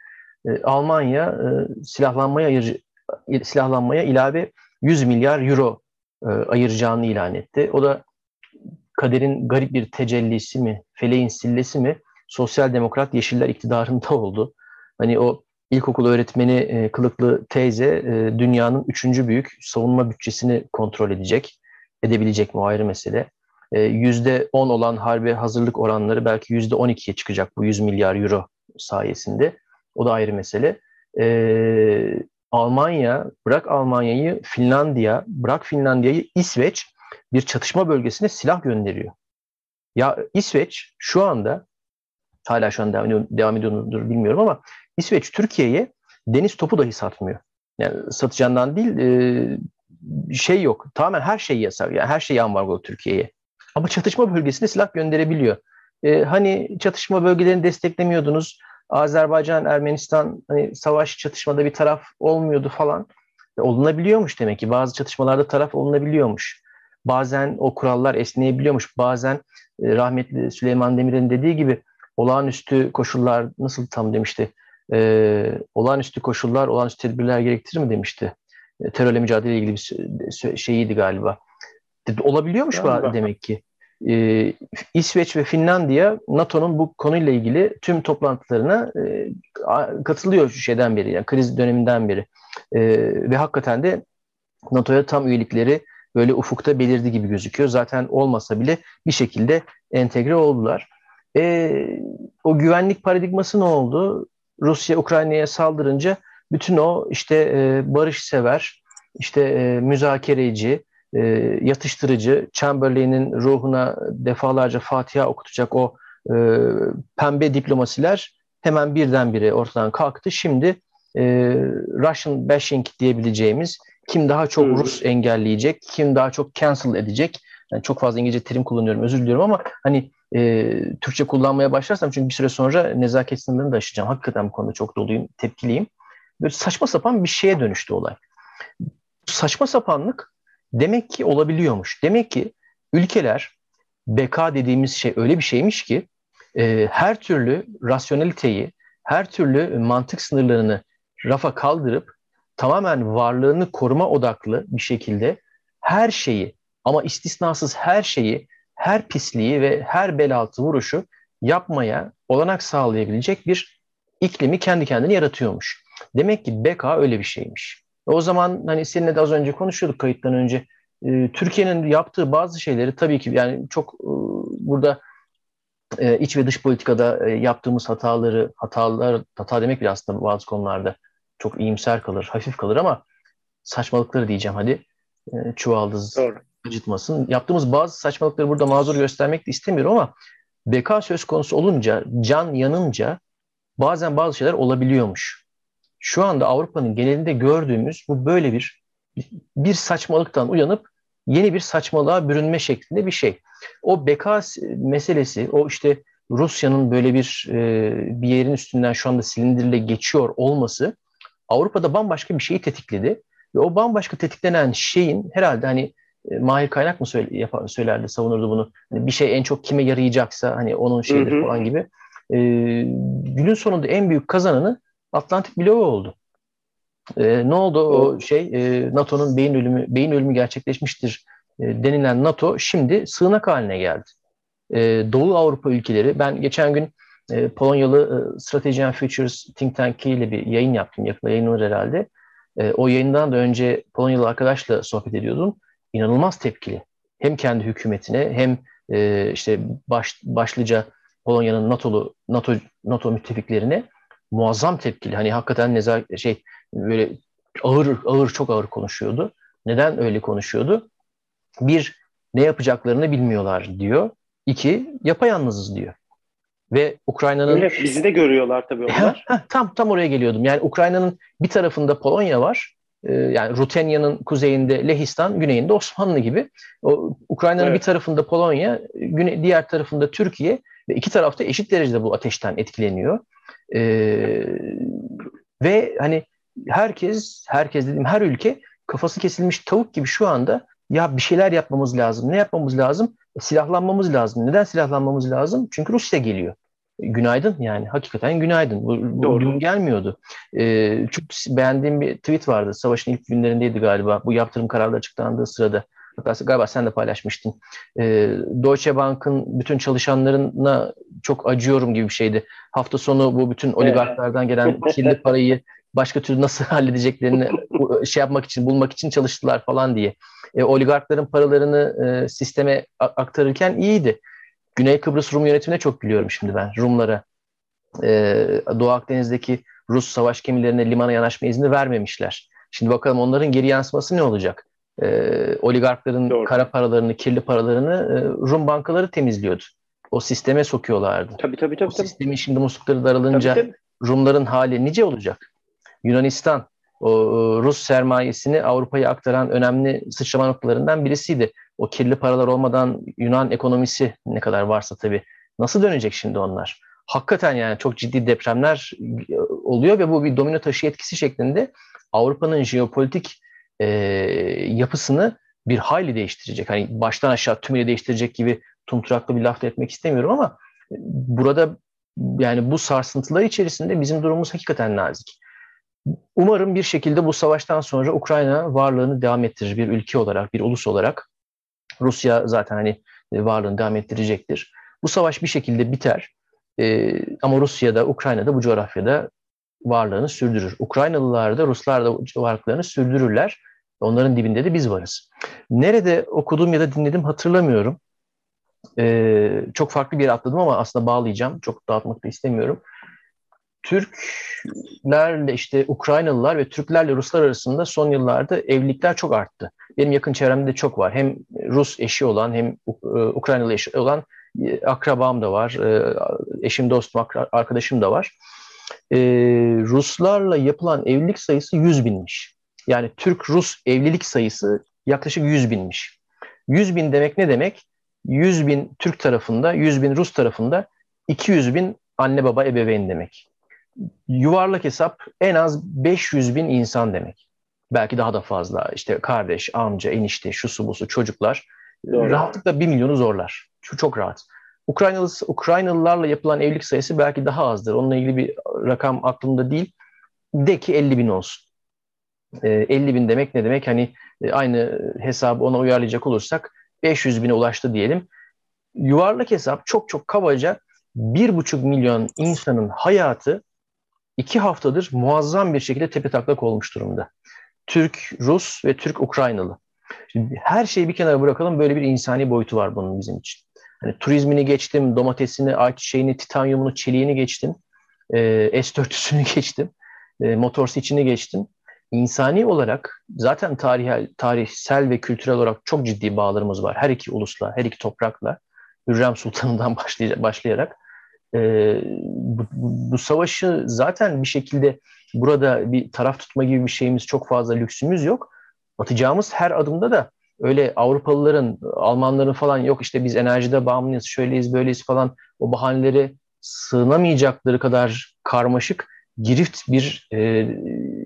E, Almanya e, silahlanmaya ayır, silahlanmaya ilave 100 milyar euro e, ayıracağını ilan etti. O da kaderin garip bir tecellisi mi, feleğin sillesi mi sosyal demokrat yeşiller iktidarında (laughs) oldu. Hani o ilkokul öğretmeni e, kılıklı teyze e, dünyanın üçüncü büyük savunma bütçesini kontrol edecek, edebilecek mi o ayrı mesele. Yüzde 10 olan harbi hazırlık oranları belki yüzde 12'ye çıkacak bu 100 milyar euro sayesinde. O da ayrı mesele. Ee, Almanya, bırak Almanya'yı, Finlandiya, bırak Finlandiya'yı, İsveç bir çatışma bölgesine silah gönderiyor. Ya İsveç şu anda, hala şu an devam, ediyor, devam ediyordur bilmiyorum ama İsveç Türkiye'ye deniz topu dahi satmıyor. Yani satacağından değil, e, şey yok. Tamamen her şey yasak. Yani her şey ambargo Türkiye'ye. Ama çatışma bölgesine silah gönderebiliyor. E, hani çatışma bölgelerini desteklemiyordunuz. Azerbaycan, Ermenistan hani savaş çatışmada bir taraf olmuyordu falan. E, olunabiliyormuş demek ki. Bazı çatışmalarda taraf olunabiliyormuş. Bazen o kurallar esneyebiliyormuş. Bazen e, rahmetli Süleyman Demirel'in dediği gibi olağanüstü koşullar nasıl tam demişti? E, olağanüstü koşullar, olağanüstü tedbirler gerektirir mi demişti. E, terörle mücadele ilgili bir şeyiydi galiba. Olabiliyormuş galiba. demek ki e, İsveç ve Finlandiya NATO'nun bu konuyla ilgili tüm toplantılarına e, katılıyor şu şeyden beri, yani kriz döneminden beri. E, ve hakikaten de NATO'ya tam üyelikleri böyle ufukta belirdi gibi gözüküyor. Zaten olmasa bile bir şekilde entegre oldular. E, o güvenlik paradigması ne oldu? Rusya Ukrayna'ya saldırınca bütün o işte e, barışsever, işte e, müzakereci, e, yatıştırıcı, Chamberlain'in ruhuna defalarca Fatiha okutacak o e, pembe diplomasiler hemen birdenbire ortadan kalktı. Şimdi e, Russian bashing diyebileceğimiz kim daha çok hmm. Rus engelleyecek, kim daha çok cancel edecek. Yani çok fazla İngilizce terim kullanıyorum özür diliyorum ama hani e, Türkçe kullanmaya başlarsam çünkü bir süre sonra nezaket sınırlarını da aşacağım. Hakikaten bu konuda çok doluyum, tepkiliyim. Böyle saçma sapan bir şeye dönüştü olay. Saçma sapanlık Demek ki olabiliyormuş. Demek ki ülkeler beka dediğimiz şey öyle bir şeymiş ki e, her türlü rasyoneliteyi, her türlü mantık sınırlarını rafa kaldırıp tamamen varlığını koruma odaklı bir şekilde her şeyi ama istisnasız her şeyi, her pisliği ve her bel altı vuruşu yapmaya olanak sağlayabilecek bir iklimi kendi kendine yaratıyormuş. Demek ki beka öyle bir şeymiş. O zaman hani seninle de az önce konuşuyorduk kayıttan önce. E, Türkiye'nin yaptığı bazı şeyleri tabii ki yani çok e, burada e, iç ve dış politikada e, yaptığımız hataları, hatalar, hata demek bile aslında bazı konularda çok iyimser kalır, hafif kalır ama saçmalıkları diyeceğim hadi. E, çuvaldız Doğru. acıtmasın. Yaptığımız bazı saçmalıkları burada mazur göstermek de istemiyorum ama beka söz konusu olunca, can yanınca bazen bazı şeyler olabiliyormuş şu anda Avrupa'nın genelinde gördüğümüz bu böyle bir bir saçmalıktan uyanıp yeni bir saçmalığa bürünme şeklinde bir şey. O beka meselesi, o işte Rusya'nın böyle bir e, bir yerin üstünden şu anda silindirle geçiyor olması Avrupa'da bambaşka bir şeyi tetikledi. Ve o bambaşka tetiklenen şeyin herhalde hani e, Mahir Kaynak mı söyle, yapar, söylerdi, savunurdu bunu. Hani bir şey en çok kime yarayacaksa hani onun şeyleri falan gibi. E, günün sonunda en büyük kazananı Atlantik bloğu oldu. E, ne oldu o şey? E, NATO'nun beyin ölümü beyin ölümü gerçekleşmiştir e, denilen NATO şimdi sığınak haline geldi. E, Doğu Avrupa ülkeleri ben geçen gün e, Polonyalı e, Strategy and Futures Think Tank ile bir yayın yaptım. Yakında yayınlanır herhalde. E, o yayından da önce Polonyalı arkadaşla sohbet ediyordum. İnanılmaz tepkili. Hem kendi hükümetine hem e, işte baş, başlıca Polonya'nın NATO'lu NATO NATO müttefiklerine muazzam tepkili. Hani hakikaten nezar şey böyle ağır ağır çok ağır konuşuyordu. Neden öyle konuşuyordu? Bir ne yapacaklarını bilmiyorlar diyor. İki yapayalnızız diyor. Ve Ukrayna'nın... Öyle bizi de görüyorlar tabii onlar. tam tam oraya geliyordum. Yani Ukrayna'nın bir tarafında Polonya var. Ee, yani Rutenya'nın kuzeyinde Lehistan, güneyinde Osmanlı gibi. O Ukrayna'nın evet. bir tarafında Polonya, güne, diğer tarafında Türkiye ve iki tarafta eşit derecede bu ateşten etkileniyor. Ee, ve hani herkes, herkes dediğim her ülke kafası kesilmiş tavuk gibi şu anda ya bir şeyler yapmamız lazım. Ne yapmamız lazım? E, silahlanmamız lazım. Neden silahlanmamız lazım? Çünkü Rusya geliyor. E, günaydın yani hakikaten günaydın. Bu, bu gün gelmiyordu. Ee, çok beğendiğim bir tweet vardı. Savaşın ilk günlerindeydi galiba. Bu yaptırım kararı açıklandığı sırada. Galiba sen de paylaşmıştın. Ee, Deutsche Bank'ın bütün çalışanlarına çok acıyorum gibi bir şeydi. Hafta sonu bu bütün oligarklardan gelen (laughs) kirli parayı başka türlü nasıl (laughs) halledeceklerini şey yapmak için, bulmak için çalıştılar falan diye. E, oligarkların paralarını e, sisteme aktarırken iyiydi. Güney Kıbrıs Rum yönetimine çok gülüyorum şimdi ben Rumlara. E, Doğu Akdeniz'deki Rus savaş gemilerine limana yanaşma izni vermemişler. Şimdi bakalım onların geri yansıması ne olacak? E, oligarkların Doğru. kara paralarını, kirli paralarını e, Rum bankaları temizliyordu. O sisteme sokuyorlardı. Tabii tabii tabii. O sistemin şimdi muslukları daralınca tabii, tabii. Rumların hali nice olacak? Yunanistan o Rus sermayesini Avrupa'ya aktaran önemli sıçrama noktalarından birisiydi. O kirli paralar olmadan Yunan ekonomisi ne kadar varsa tabii nasıl dönecek şimdi onlar? Hakikaten yani çok ciddi depremler e, oluyor ve bu bir domino taşı etkisi şeklinde Avrupa'nın jeopolitik e, yapısını bir hayli değiştirecek. Hani baştan aşağı tümüyle değiştirecek gibi tumturaklı bir laf etmek istemiyorum ama e, burada yani bu sarsıntılar içerisinde bizim durumumuz hakikaten nazik. Umarım bir şekilde bu savaştan sonra Ukrayna varlığını devam ettirir bir ülke olarak, bir ulus olarak. Rusya zaten hani e, varlığını devam ettirecektir. Bu savaş bir şekilde biter. Ee, ama Rusya da Ukrayna da bu coğrafyada varlığını sürdürür. Ukraynalılar da Ruslar da varlıklarını sürdürürler. Onların dibinde de biz varız. Nerede okudum ya da dinledim hatırlamıyorum. Ee, çok farklı bir yere atladım ama aslında bağlayacağım. Çok dağıtmak da istemiyorum. Türklerle işte Ukraynalılar ve Türklerle Ruslar arasında son yıllarda evlilikler çok arttı. Benim yakın çevremde de çok var. Hem Rus eşi olan hem e, Ukraynalı eşi olan e, akrabam da var. E, eşim, dostum, arkadaşım da var. Ruslarla yapılan evlilik sayısı 100 binmiş. Yani Türk-Rus evlilik sayısı yaklaşık 100 binmiş. 100 bin demek ne demek? 100 bin Türk tarafında, 100 bin Rus tarafında 200 bin anne baba ebeveyn demek yuvarlak hesap en az 500 bin insan demek. Belki daha da fazla. İşte kardeş, amca, enişte, şusu busu çocuklar Doğru. rahatlıkla 1 milyonu zorlar. Şu çok rahat. Ukraynalı, Ukraynalılarla yapılan evlilik sayısı belki daha azdır. Onunla ilgili bir rakam aklımda değil. De ki 50 bin olsun. E, ee, 50 bin demek ne demek? Hani e, aynı hesabı ona uyarlayacak olursak 500 bine ulaştı diyelim. Yuvarlak hesap çok çok kabaca 1,5 milyon insanın hayatı iki haftadır muazzam bir şekilde tepe taklak olmuş durumda. Türk, Rus ve Türk Ukraynalı. Şimdi her şeyi bir kenara bırakalım böyle bir insani boyutu var bunun bizim için. Hani turizmini geçtim, domatesini, ayçiçeğini, titanyumunu, çeliğini geçtim, e, S400'ünü (laughs) geçtim, e, motorsiçini geçtim. İnsani olarak zaten tarihel, tarihsel ve kültürel olarak çok ciddi bağlarımız var. Her iki ulusla, her iki toprakla. Hürrem Sultan'dan (laughs) başlayarak e, bu, bu savaşı zaten bir şekilde burada bir taraf tutma gibi bir şeyimiz çok fazla lüksümüz yok. Atacağımız her adımda da öyle Avrupalıların, Almanların falan yok işte biz enerjide bağımlıyız, şöyleyiz, böyleyiz falan o bahaneleri sığınamayacakları kadar karmaşık, girift bir e,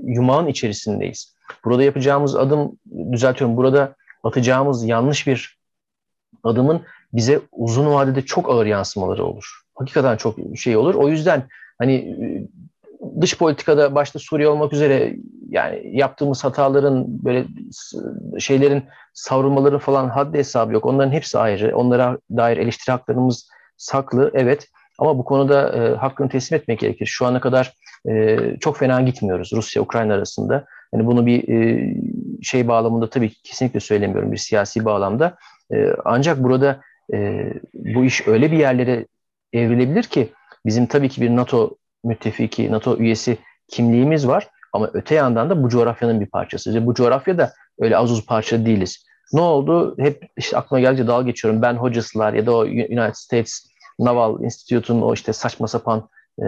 yumağın içerisindeyiz. Burada yapacağımız adım, düzeltiyorum, burada atacağımız yanlış bir adımın bize uzun vadede çok ağır yansımaları olur. Hakikaten çok şey olur. O yüzden hani dış politikada başta Suriye olmak üzere yani yaptığımız hataların böyle şeylerin savrulmaları falan haddi hesabı yok. Onların hepsi ayrı. Onlara dair eleştiri haklarımız saklı evet. Ama bu konuda e, hakkını teslim etmek gerekir. Şu ana kadar e, çok fena gitmiyoruz Rusya-Ukrayna arasında. Yani bunu bir e, şey bağlamında tabii ki kesinlikle söylemiyorum bir siyasi bağlamda. E, ancak burada e, bu iş öyle bir yerlere evrilebilir ki bizim tabii ki bir NATO müttefiki, NATO üyesi kimliğimiz var. Ama öte yandan da bu coğrafyanın bir parçası. İşte bu coğrafyada öyle az uz parça değiliz. Ne oldu? Hep işte aklıma geldikçe dalga geçiyorum. Ben hocasılar ya da o United States Naval Institute'un o işte saçma sapan e,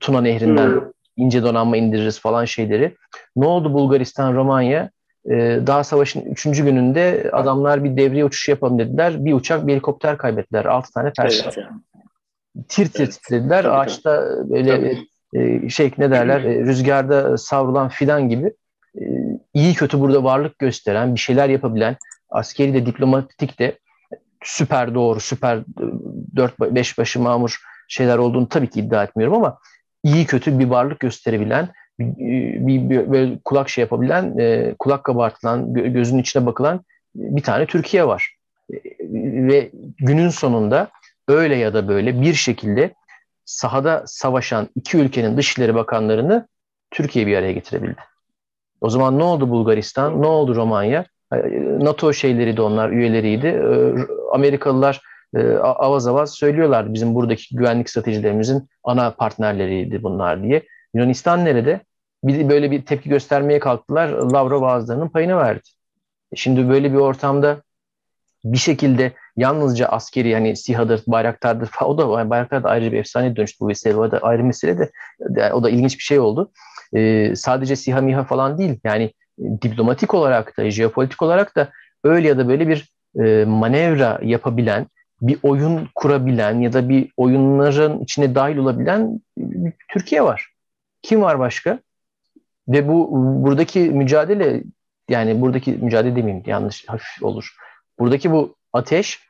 Tuna Nehri'nden hmm. ince donanma indiririz falan şeyleri. Ne oldu Bulgaristan, Romanya? E, daha savaşın üçüncü gününde adamlar bir devriye uçuş yapalım dediler. Bir uçak, bir helikopter kaybettiler. Altı tane personel. Evet tir tir evet. titrediler. Tabii, Ağaçta böyle e, şey ne derler e, rüzgarda savrulan fidan gibi e, iyi kötü burada varlık gösteren, bir şeyler yapabilen, askeri de diplomatik de süper doğru, süper e, dört beş başı mamur şeyler olduğunu tabii ki iddia etmiyorum ama iyi kötü bir varlık gösterebilen, bir, e, bir, bir böyle kulak şey yapabilen, e, kulak kabartılan, gözünün içine bakılan bir tane Türkiye var. E, ve günün sonunda öyle ya da böyle bir şekilde sahada savaşan iki ülkenin dışişleri bakanlarını Türkiye bir araya getirebildi. O zaman ne oldu Bulgaristan, ne oldu Romanya? NATO şeyleri de onlar, üyeleriydi. Ee, Amerikalılar e, avaz avaz söylüyorlardı bizim buradaki güvenlik stratejilerimizin ana partnerleriydi bunlar diye. Yunanistan nerede? Bir, böyle bir tepki göstermeye kalktılar. Lavrov ağızlarının payını verdi. E, şimdi böyle bir ortamda bir şekilde yalnızca askeri hani SİHA'dır, Bayraktar'dır o da Bayraktar da ayrıca bir efsane dönüştü bu vesile. O da ayrı mesele de o da ilginç bir şey oldu. Ee, sadece SİHA MİHA falan değil yani diplomatik olarak da jeopolitik olarak da öyle ya da böyle bir e, manevra yapabilen bir oyun kurabilen ya da bir oyunların içine dahil olabilen Türkiye var. Kim var başka? Ve bu buradaki mücadele yani buradaki mücadele demeyeyim yanlış hafif olur. Buradaki bu ateş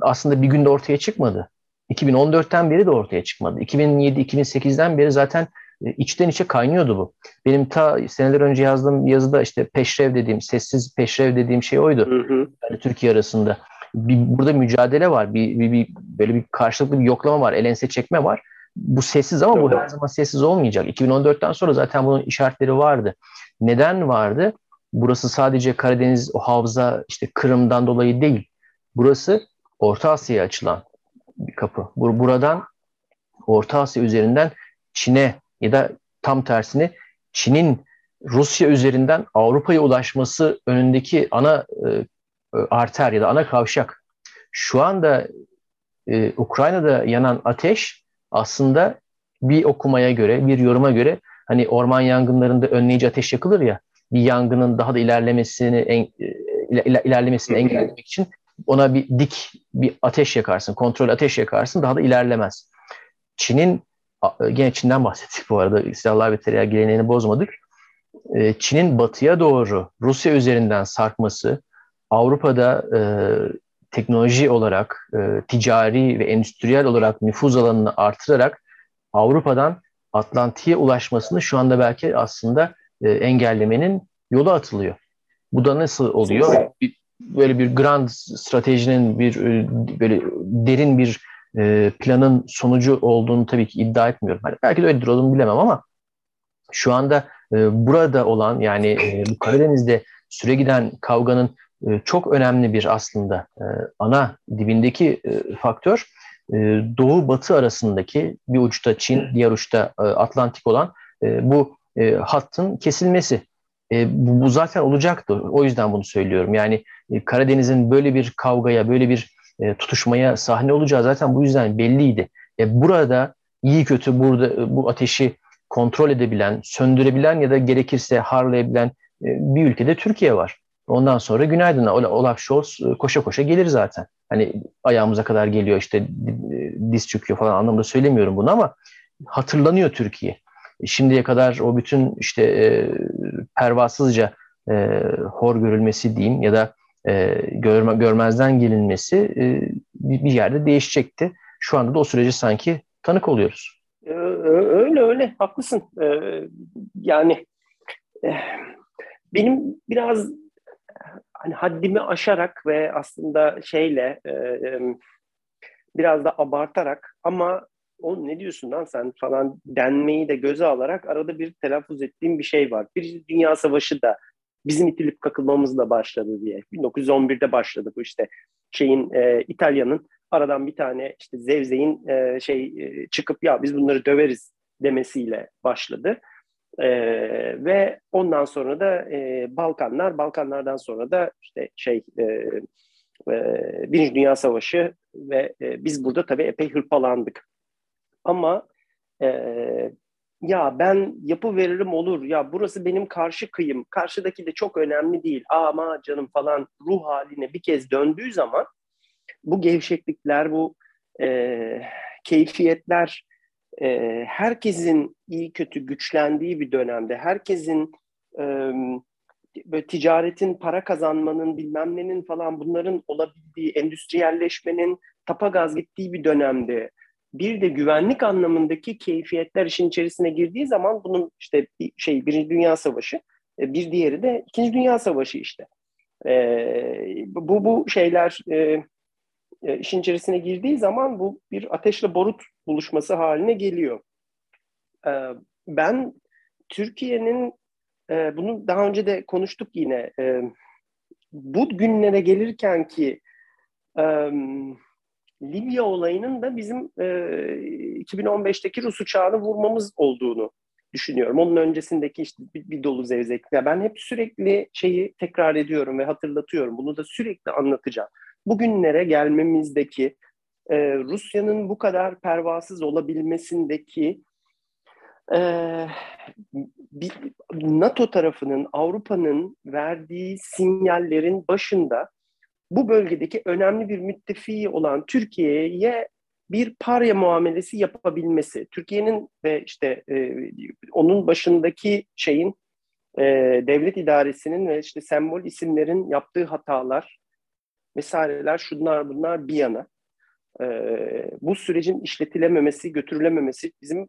aslında bir günde ortaya çıkmadı. 2014'ten beri de ortaya çıkmadı. 2007-2008'den beri zaten e, içten içe kaynıyordu bu. Benim ta seneler önce yazdığım yazıda işte peşrev dediğim, sessiz peşrev dediğim şey oydu. Hı hı. Yani Türkiye arasında. Bir, burada mücadele var. Bir, bir, bir böyle bir karşılıklı bir yoklama var. Elense çekme var. Bu sessiz ama bu her zaman sessiz olmayacak. 2014'ten sonra zaten bunun işaretleri vardı. Neden vardı? Burası sadece Karadeniz o havza işte Kırım'dan dolayı değil. Burası Orta Asya'ya açılan bir kapı. Buradan Orta Asya üzerinden Çin'e ya da tam tersini Çin'in Rusya üzerinden Avrupa'ya ulaşması önündeki ana e, e, arter ya da ana kavşak. Şu anda e, Ukrayna'da yanan ateş aslında bir okumaya göre, bir yoruma göre hani orman yangınlarında önleyici ateş yakılır ya bir yangının daha da ilerlemesini en, e, ilerlemesini engellemek için ona bir dik bir ateş yakarsın, kontrol ateş yakarsın daha da ilerlemez. Çin'in gene Çin'den bahsettik bu arada silahlar ve tereyağı geleneğini bozmadık. E, Çin'in batıya doğru Rusya üzerinden sarkması Avrupa'da e, teknoloji olarak, e, ticari ve endüstriyel olarak nüfuz alanını artırarak Avrupa'dan Atlantik'e ulaşmasını şu anda belki aslında e, engellemenin yolu atılıyor. Bu da nasıl oluyor? Bir, böyle bir grand stratejinin bir e, böyle derin bir e, planın sonucu olduğunu tabii ki iddia etmiyorum. Hani belki de öyledir olduğunu bilemem ama şu anda e, burada olan yani bu Karadeniz'de süre giden kavganın çok önemli bir aslında ana dibindeki faktör Doğu Batı arasındaki bir uçta Çin, diğer uçta e, Atlantik olan bu hattın kesilmesi. E, bu, bu zaten olacaktı. O yüzden bunu söylüyorum. Yani e, Karadeniz'in böyle bir kavgaya, böyle bir e, tutuşmaya sahne olacağı zaten bu yüzden belliydi. E, burada iyi kötü burada e, bu ateşi kontrol edebilen, söndürebilen ya da gerekirse harlayabilen e, bir ülkede Türkiye var. Ondan sonra günaydın Olaf Scholz e, koşa koşa gelir zaten. Hani ayağımıza kadar geliyor işte diz çöküyor falan anlamda söylemiyorum bunu ama hatırlanıyor Türkiye. Şimdiye kadar o bütün işte pervasızca e, hor görülmesi diyeyim ya da e, görme, görmezden gelinmesi e, bir yerde değişecekti. Şu anda da o süreci sanki tanık oluyoruz. Öyle öyle haklısın. Yani benim biraz hani haddimi aşarak ve aslında şeyle biraz da abartarak ama o ne diyorsun lan sen falan denmeyi de göze alarak arada bir telaffuz ettiğim bir şey var. Bir Dünya Savaşı da bizim itilip kakılmamızla başladı diye. 1911'de başladı bu işte şeyin e, İtalya'nın aradan bir tane işte Zevzek'in e, şey e, çıkıp ya biz bunları döveriz demesiyle başladı. E, ve ondan sonra da e, Balkanlar, Balkanlardan sonra da işte şey e, e, Birinci Dünya Savaşı ve e, biz burada tabii epey hırpalandık. Ama e, ya ben yapı veririm olur. Ya burası benim karşı kıyım. Karşıdaki de çok önemli değil. Ama canım falan ruh haline bir kez döndüğü zaman bu gevşeklikler bu e, keyfiyetler e, herkesin iyi kötü güçlendiği bir dönemde herkesin e, böyle ticaretin para kazanmanın bilmem nenin falan bunların olabildiği endüstriyelleşmenin tapa gaz gittiği bir dönemde bir de güvenlik anlamındaki keyfiyetler işin içerisine girdiği zaman bunun işte bir şey Birinci Dünya Savaşı, e, bir diğeri de İkinci Dünya Savaşı işte. Ee, bu bu şeyler e, e, işin içerisine girdiği zaman bu bir ateşle barut buluşması haline geliyor. Ee, ben Türkiye'nin e, bunu daha önce de konuştuk yine. E, bu günlere gelirken ki e, Libya olayının da bizim e, 2015'teki Rus uçağını vurmamız olduğunu düşünüyorum. Onun öncesindeki işte bir, bir dolu zevzekler. Ben hep sürekli şeyi tekrar ediyorum ve hatırlatıyorum. Bunu da sürekli anlatacağım. Bugünlere gelmemizdeki e, Rusya'nın bu kadar pervasız olabilmesindeki e, bir, NATO tarafının, Avrupa'nın verdiği sinyallerin başında bu bölgedeki önemli bir müttefiği olan Türkiye'ye bir parya muamelesi yapabilmesi, Türkiye'nin ve işte e, onun başındaki şeyin e, devlet idaresinin ve işte sembol isimlerin yaptığı hatalar vesaireler şunlar bunlar bir yana e, bu sürecin işletilememesi, götürülememesi bizim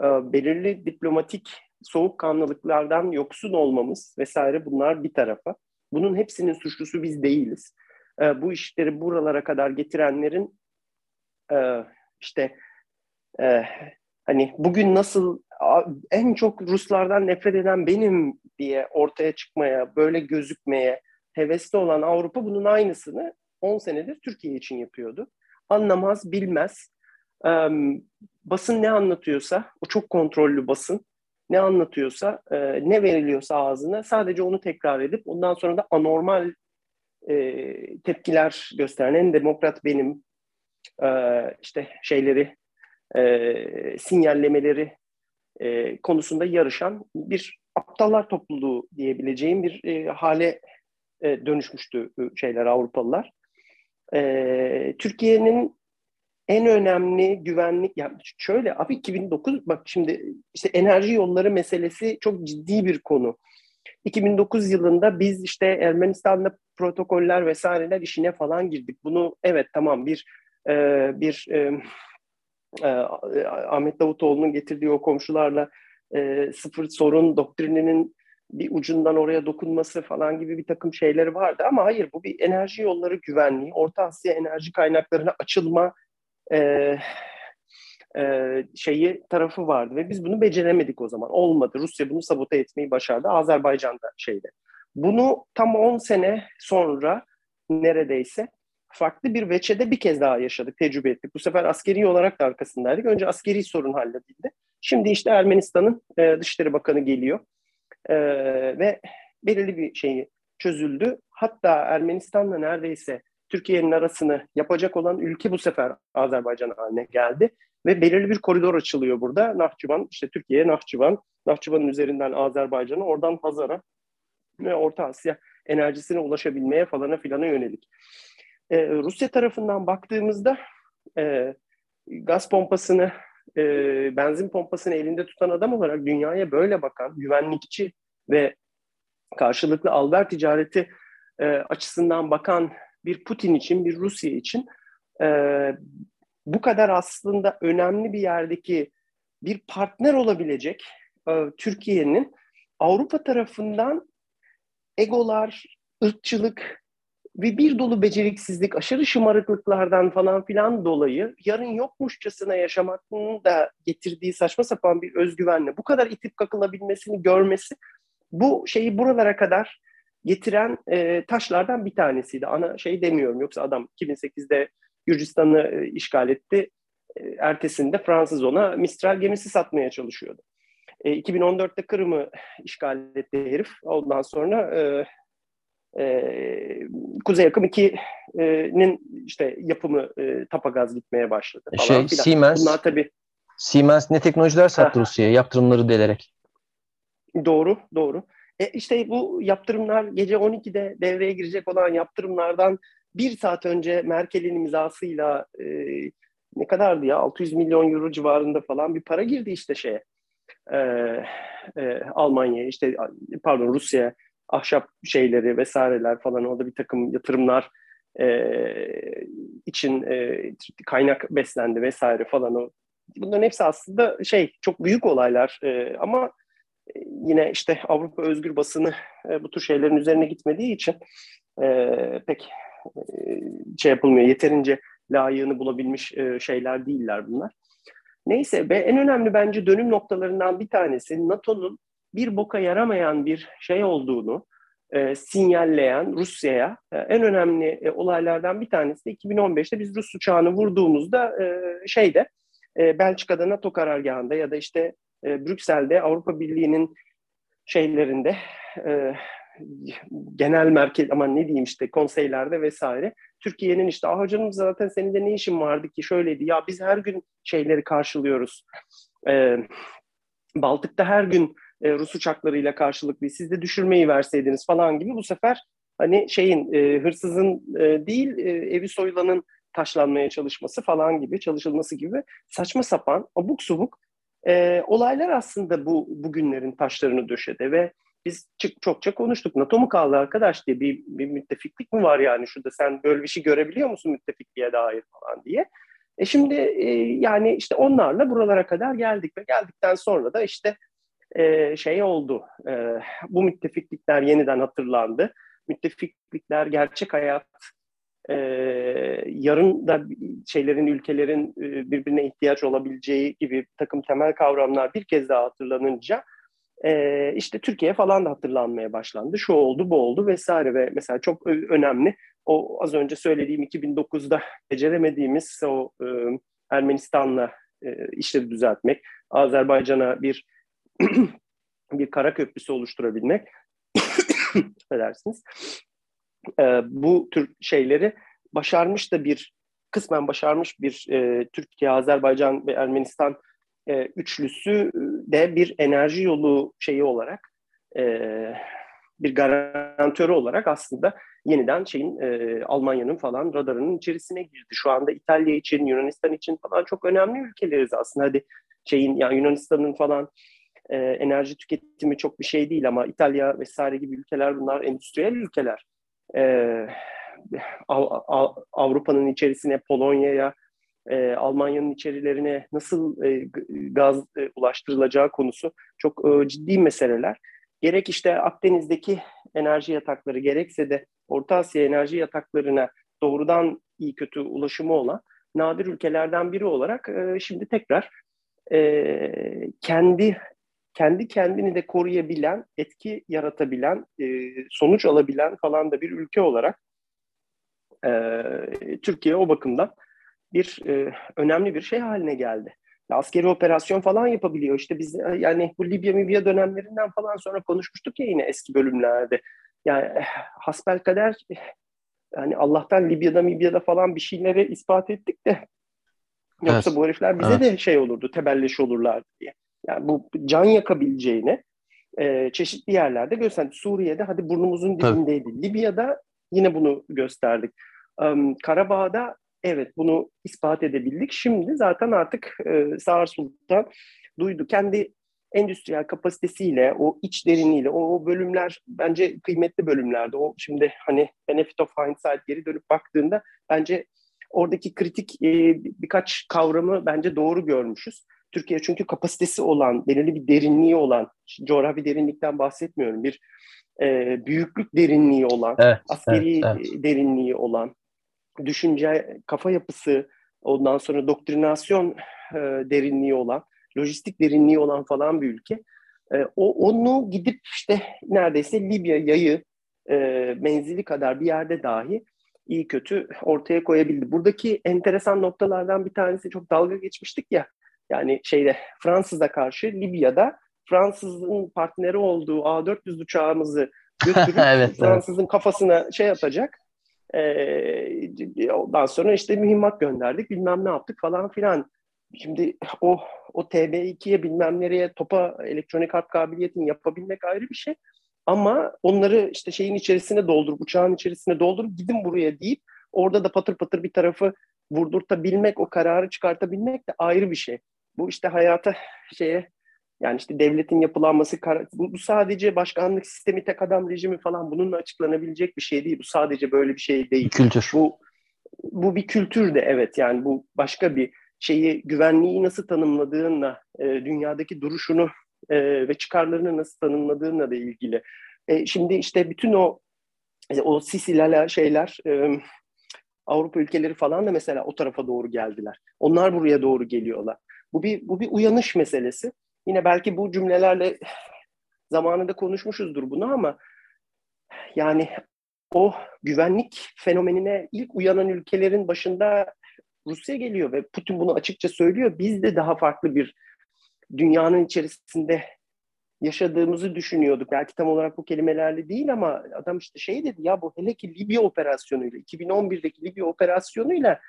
e, belirli diplomatik soğukkanlılıklardan yoksun olmamız vesaire bunlar bir tarafa. Bunun hepsinin suçlusu biz değiliz e, bu işleri buralara kadar getirenlerin e, işte e, hani bugün nasıl en çok Ruslardan nefret eden benim diye ortaya çıkmaya, böyle gözükmeye hevesli olan Avrupa bunun aynısını 10 senedir Türkiye için yapıyordu. Anlamaz, bilmez. E, basın ne anlatıyorsa, o çok kontrollü basın, ne anlatıyorsa, e, ne veriliyorsa ağzına sadece onu tekrar edip ondan sonra da anormal e, tepkiler gösteren en demokrat benim e, işte şeyleri e, sinyallemeleri e, konusunda yarışan bir aptallar topluluğu diyebileceğim bir e, hale e, dönüşmüştü şeyler Avrupalılar. E, Türkiye'nin en önemli güvenlik yani şöyle abi 2009 bak şimdi işte enerji yolları meselesi çok ciddi bir konu. 2009 yılında biz işte Ermenistan'da protokoller vesaireler işine falan girdik. Bunu evet tamam bir e, bir e, e, Ahmet Davutoğlu'nun getirdiği o komşularla e, sıfır sorun doktrininin bir ucundan oraya dokunması falan gibi bir takım şeyleri vardı ama hayır bu bir enerji yolları güvenliği, Orta Asya enerji kaynaklarına açılma e, e, şeyi tarafı vardı ve biz bunu beceremedik o zaman. Olmadı. Rusya bunu sabote etmeyi başardı. Azerbaycan'da şeyde. Bunu tam 10 sene sonra neredeyse farklı bir veçede bir kez daha yaşadık, tecrübe ettik. Bu sefer askeri olarak da arkasındaydık. Önce askeri sorun halledildi. Şimdi işte Ermenistan'ın e, Dışişleri Bakanı geliyor e, ve belirli bir şeyi çözüldü. Hatta Ermenistan'la neredeyse Türkiye'nin arasını yapacak olan ülke bu sefer Azerbaycan haline geldi. Ve belirli bir koridor açılıyor burada. Nahçıvan, işte Türkiye, Nahçıvan, Nahçıvan'ın üzerinden Azerbaycan'a, oradan Hazar'a ve Orta Asya enerjisine ulaşabilmeye falana filana yönelik. E, Rusya tarafından baktığımızda e, gaz pompasını, e, benzin pompasını elinde tutan adam olarak dünyaya böyle bakan, güvenlikçi ve karşılıklı alver ticareti e, açısından bakan bir Putin için, bir Rusya için e, bu kadar aslında önemli bir yerdeki bir partner olabilecek e, Türkiye'nin Avrupa tarafından egolar, ırkçılık ve bir dolu beceriksizlik, aşırı şımarıklıklardan falan filan dolayı yarın yokmuşçasına yaşamakın da getirdiği saçma sapan bir özgüvenle bu kadar itip kakılabilmesini görmesi bu şeyi buralara kadar getiren e, taşlardan bir tanesiydi. Ana şey demiyorum yoksa adam 2008'de Gürcistan'ı e, işgal etti. E, ertesinde Fransız ona Mistral gemisi satmaya çalışıyordu. E, 2014'te Kırım'ı işgal etti herif. Ondan sonra e, e, Kuzey Akım 2'nin işte yapımı e, tapagaz gitmeye başladı. Falan şey, filan. Siemens, Bunlar tabii Siemens ne teknolojiler sattı Rusya'ya yaptırımları delerek. Doğru, doğru. E işte bu yaptırımlar gece 12'de devreye girecek olan yaptırımlardan bir saat önce Merkel'in imzasıyla e, ne kadardı ya 600 milyon euro civarında falan bir para girdi işte şeye e, e, Almanya'ya işte pardon Rusya'ya ahşap şeyleri vesaireler falan orada bir takım yatırımlar e, için e, kaynak beslendi vesaire falan. O bunların hepsi aslında şey çok büyük olaylar e, ama yine işte Avrupa özgür basını e, bu tür şeylerin üzerine gitmediği için e, pek e, şey yapılmıyor. Yeterince layığını bulabilmiş e, şeyler değiller bunlar. Neyse ve en önemli bence dönüm noktalarından bir tanesi NATO'nun bir boka yaramayan bir şey olduğunu e, sinyalleyen Rusya'ya e, en önemli e, olaylardan bir tanesi de 2015'te biz Rus uçağını vurduğumuzda e, şeyde e, Belçika'da NATO karargahında ya da işte e, Brüksel'de Avrupa Birliği'nin şeylerinde e, genel merkez ama ne diyeyim işte konseylerde vesaire. Türkiye'nin işte ah canım zaten senin de ne işin vardı ki? Şöyleydi ya biz her gün şeyleri karşılıyoruz. E, Baltık'ta her gün e, Rus uçaklarıyla karşılıklı siz de düşürmeyi verseydiniz falan gibi. Bu sefer hani şeyin e, hırsızın e, değil e, evi soyulanın taşlanmaya çalışması falan gibi çalışılması gibi saçma sapan abuk subuk e, olaylar aslında bu bugünlerin taşlarını döşedi ve biz çokça konuştuk. NATO mu kaldı arkadaş diye bir, bir müttefiklik mi var yani şurada sen böyle bir şey görebiliyor musun müttefikliğe dair falan diye. E şimdi e, yani işte onlarla buralara kadar geldik ve geldikten sonra da işte e, şey oldu. E, bu müttefiklikler yeniden hatırlandı. Müttefiklikler gerçek hayat e, yarın da şeylerin, ülkelerin e, birbirine ihtiyaç olabileceği gibi takım temel kavramlar bir kez daha hatırlanınca e, işte Türkiye falan da hatırlanmaya başlandı. Şu oldu, bu oldu vesaire ve mesela çok önemli o az önce söylediğim 2009'da beceremediğimiz o e, Ermenistan'la e, işleri düzeltmek, Azerbaycan'a bir (clears throat) bir kara köprüsü oluşturabilmek, (coughs) affedersiniz, e, bu tür şeyleri başarmış da bir kısmen başarmış bir e, Türkiye, Azerbaycan ve Ermenistan e, üçlüsü de bir enerji yolu şeyi olarak e, bir garantörü olarak aslında yeniden şeyin e, Almanya'nın falan radarının içerisine girdi. Şu anda İtalya için, Yunanistan için falan çok önemli ülkeleriz aslında. Hadi şeyin yani Yunanistan'ın falan e, enerji tüketimi çok bir şey değil ama İtalya vesaire gibi ülkeler bunlar endüstriyel ülkeler e, Avrupa'nın içerisine, Polonya'ya, e, Almanya'nın içerilerine nasıl e, gaz e, ulaştırılacağı konusu çok e, ciddi meseleler. Gerek işte Akdeniz'deki enerji yatakları gerekse de Orta Asya enerji yataklarına doğrudan iyi kötü ulaşımı olan nadir ülkelerden biri olarak e, şimdi tekrar e, kendi kendi kendini de koruyabilen, etki yaratabilen, e, sonuç alabilen falan da bir ülke olarak e, Türkiye o bakımdan bir e, önemli bir şey haline geldi. Askeri operasyon falan yapabiliyor. İşte biz e, yani bu Libya Mibya dönemlerinden falan sonra konuşmuştuk ya yine eski bölümlerde. Yani eh, hasbel kader yani Allah'tan Libya'da Mibya'da falan bir şeyleri ispat ettik de yoksa evet. bu herifler bize evet. de şey olurdu, tebelleş olurlardı diye yani bu can yakabileceğini e, çeşitli yerlerde gösterdik. Suriye'de hadi burnumuzun dibindeydi. Tabii. Libya'da yine bunu gösterdik. Um, Karabağ'da evet bunu ispat edebildik. Şimdi zaten artık e, Sağır Sultan duydu. Kendi endüstriyel kapasitesiyle, o iç deriniyle, o, o bölümler bence kıymetli bölümlerdi. O şimdi hani benefit of hindsight geri dönüp baktığında bence oradaki kritik e, birkaç kavramı bence doğru görmüşüz. Türkiye çünkü kapasitesi olan, belirli bir derinliği olan, coğrafi derinlikten bahsetmiyorum, bir e, büyüklük derinliği olan, evet, askeri evet, evet. derinliği olan, düşünce, kafa yapısı, ondan sonra doktrinasyon e, derinliği olan, lojistik derinliği olan falan bir ülke. E, o onu gidip işte neredeyse Libya yayı e, menzili kadar bir yerde dahi iyi kötü ortaya koyabildi. Buradaki enteresan noktalardan bir tanesi çok dalga geçmiştik ya. Yani şeyde Fransız'a karşı Libya'da Fransız'ın partneri olduğu A400 uçağımızı götürüp (laughs) evet, Fransız'ın evet. kafasına şey atacak. Ee, ondan sonra işte mühimmat gönderdik bilmem ne yaptık falan filan. Şimdi o o TB2'ye bilmem nereye topa elektronik harp kabiliyetini yapabilmek ayrı bir şey. Ama onları işte şeyin içerisine doldurup, uçağın içerisine doldurup gidin buraya deyip orada da patır patır bir tarafı vurdurtabilmek, o kararı çıkartabilmek de ayrı bir şey. Bu işte hayata şeye yani işte devletin yapılanması, bu sadece başkanlık sistemi, tek adam rejimi falan bununla açıklanabilecek bir şey değil. Bu sadece böyle bir şey değil. Kültür. Bu, bu bir kültür de evet yani bu başka bir şeyi güvenliği nasıl tanımladığınla, e, dünyadaki duruşunu e, ve çıkarlarını nasıl tanımladığınla da ilgili. E, şimdi işte bütün o e, o Sisiler şeyler e, Avrupa ülkeleri falan da mesela o tarafa doğru geldiler. Onlar buraya doğru geliyorlar. Bu bir bu bir uyanış meselesi. Yine belki bu cümlelerle zamanında konuşmuşuzdur bunu ama yani o güvenlik fenomenine ilk uyanan ülkelerin başında Rusya geliyor ve Putin bunu açıkça söylüyor. Biz de daha farklı bir dünyanın içerisinde yaşadığımızı düşünüyorduk. Belki tam olarak bu kelimelerle değil ama adam işte şey dedi ya bu hele ki Libya operasyonuyla 2011'deki Libya operasyonuyla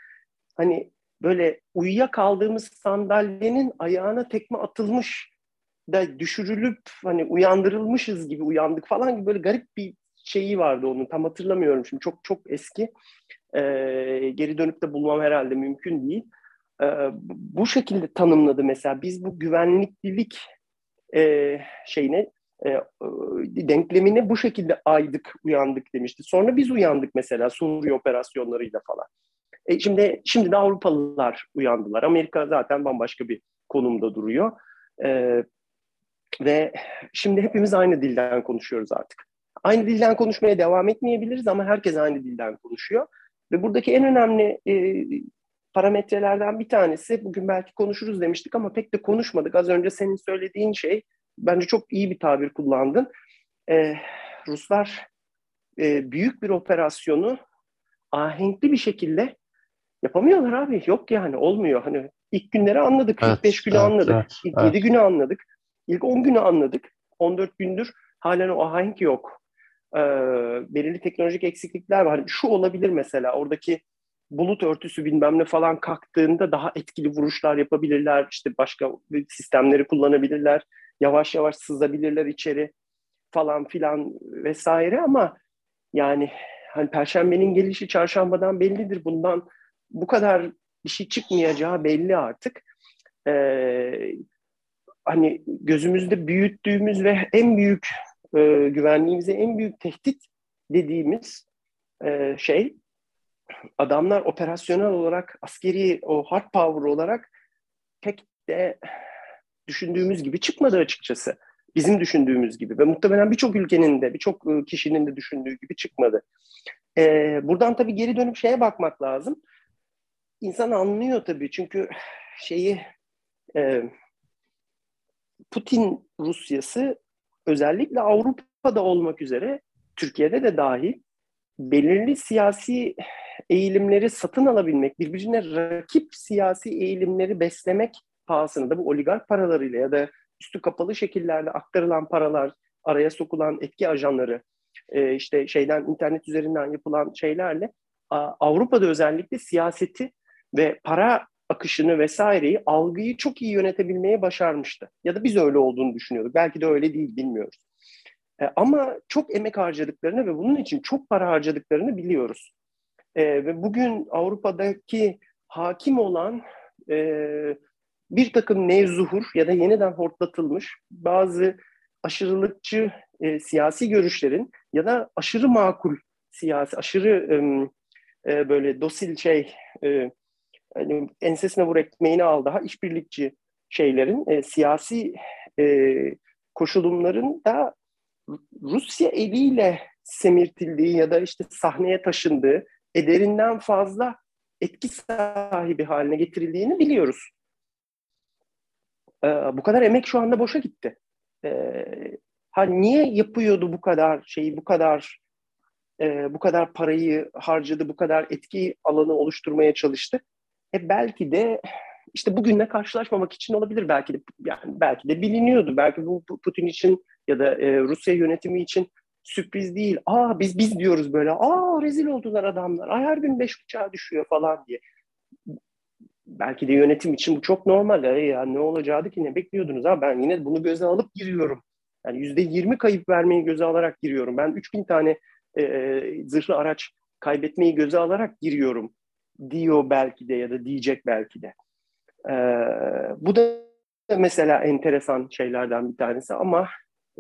hani böyle uyuya kaldığımız sandalyenin ayağına tekme atılmış da düşürülüp hani uyandırılmışız gibi uyandık falan gibi böyle garip bir şeyi vardı onun. Tam hatırlamıyorum şimdi. Çok çok eski. E, geri dönüp de bulmam herhalde mümkün değil. E, bu şekilde tanımladı mesela. Biz bu güvenliklilik e, şeyine e, denklemine bu şekilde aydık uyandık demişti. Sonra biz uyandık mesela Suriye operasyonlarıyla falan e şimdi şimdi de Avrupalılar uyandılar. Amerika zaten bambaşka bir konumda duruyor. E, ve şimdi hepimiz aynı dilden konuşuyoruz artık. Aynı dilden konuşmaya devam etmeyebiliriz ama herkes aynı dilden konuşuyor. Ve buradaki en önemli e, parametrelerden bir tanesi, bugün belki konuşuruz demiştik ama pek de konuşmadık. Az önce senin söylediğin şey, bence çok iyi bir tabir kullandın. E, Ruslar e, büyük bir operasyonu ahenkli bir şekilde Yapamıyorlar abi. Yok yani olmuyor. Hani ilk günleri anladık. Evet, ilk 5 günü evet, anladık. Evet, ilk evet. 7 günü anladık. İlk 10 günü anladık. 14 gündür halen o ahenk yok. Ee, belirli teknolojik eksiklikler var. Hani şu olabilir mesela oradaki bulut örtüsü bilmem ne falan kalktığında daha etkili vuruşlar yapabilirler. İşte başka sistemleri kullanabilirler. Yavaş yavaş sızabilirler içeri falan filan vesaire ama yani hani perşembenin gelişi çarşambadan bellidir. Bundan bu kadar bir şey çıkmayacağı belli artık. Ee, hani gözümüzde büyüttüğümüz ve en büyük e, güvenliğimize en büyük tehdit dediğimiz e, şey adamlar operasyonel olarak askeri o hard power olarak pek de düşündüğümüz gibi çıkmadı açıkçası. Bizim düşündüğümüz gibi ve muhtemelen birçok ülkenin de birçok e, kişinin de düşündüğü gibi çıkmadı. Ee, buradan tabii geri dönüp şeye bakmak lazım insan anlıyor tabii. Çünkü şeyi e, Putin Rusyası özellikle Avrupa'da olmak üzere Türkiye'de de dahil belirli siyasi eğilimleri satın alabilmek, birbirine rakip siyasi eğilimleri beslemek pahasına da bu oligark paralarıyla ya da üstü kapalı şekillerde aktarılan paralar, araya sokulan etki ajanları, e, işte şeyden internet üzerinden yapılan şeylerle Avrupa'da özellikle siyaseti ve para akışını vesaireyi, algıyı çok iyi yönetebilmeye başarmıştı. Ya da biz öyle olduğunu düşünüyorduk. Belki de öyle değil, bilmiyoruz. E, ama çok emek harcadıklarını ve bunun için çok para harcadıklarını biliyoruz. E, ve bugün Avrupa'daki hakim olan e, bir takım nevzuhur ya da yeniden hortlatılmış bazı aşırılıkçı e, siyasi görüşlerin ya da aşırı makul siyasi, aşırı e, böyle dosil şey, e, hani ensesine vur ekmeğini al daha işbirlikçi şeylerin, e, siyasi e, koşulumların da Rusya eliyle semirtildiği ya da işte sahneye taşındığı, ederinden fazla etki sahibi haline getirildiğini biliyoruz. Ee, bu kadar emek şu anda boşa gitti. Ee, ha niye yapıyordu bu kadar şeyi, bu kadar e, bu kadar parayı harcadı, bu kadar etki alanı oluşturmaya çalıştı? E belki de işte bugünle karşılaşmamak için olabilir belki de yani belki de biliniyordu. Belki bu Putin için ya da e, Rusya yönetimi için sürpriz değil. Aa biz biz diyoruz böyle. Aa rezil oldular adamlar. Ay her gün beş uçağa düşüyor falan diye. Belki de yönetim için bu çok normal. E, ya ne olacaktı ki ne bekliyordunuz? Ha ben yine bunu göze alıp giriyorum. Yani yüzde yirmi kayıp vermeyi göze alarak giriyorum. Ben üç bin tane e, zırhlı araç kaybetmeyi göze alarak giriyorum diyor belki de ya da diyecek belki de. E, bu da mesela enteresan şeylerden bir tanesi ama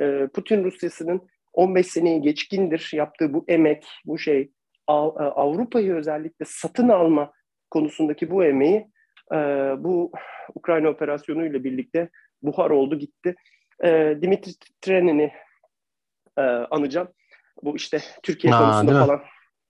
e, Putin Rusyası'nın 15 seneyi geçkindir yaptığı bu emek, bu şey e, Avrupa'yı özellikle satın alma konusundaki bu emeği e, bu Ukrayna operasyonu ile birlikte buhar oldu gitti. E, Dimitri Trenin'i anacağım. Bu işte Türkiye Aa, konusunda falan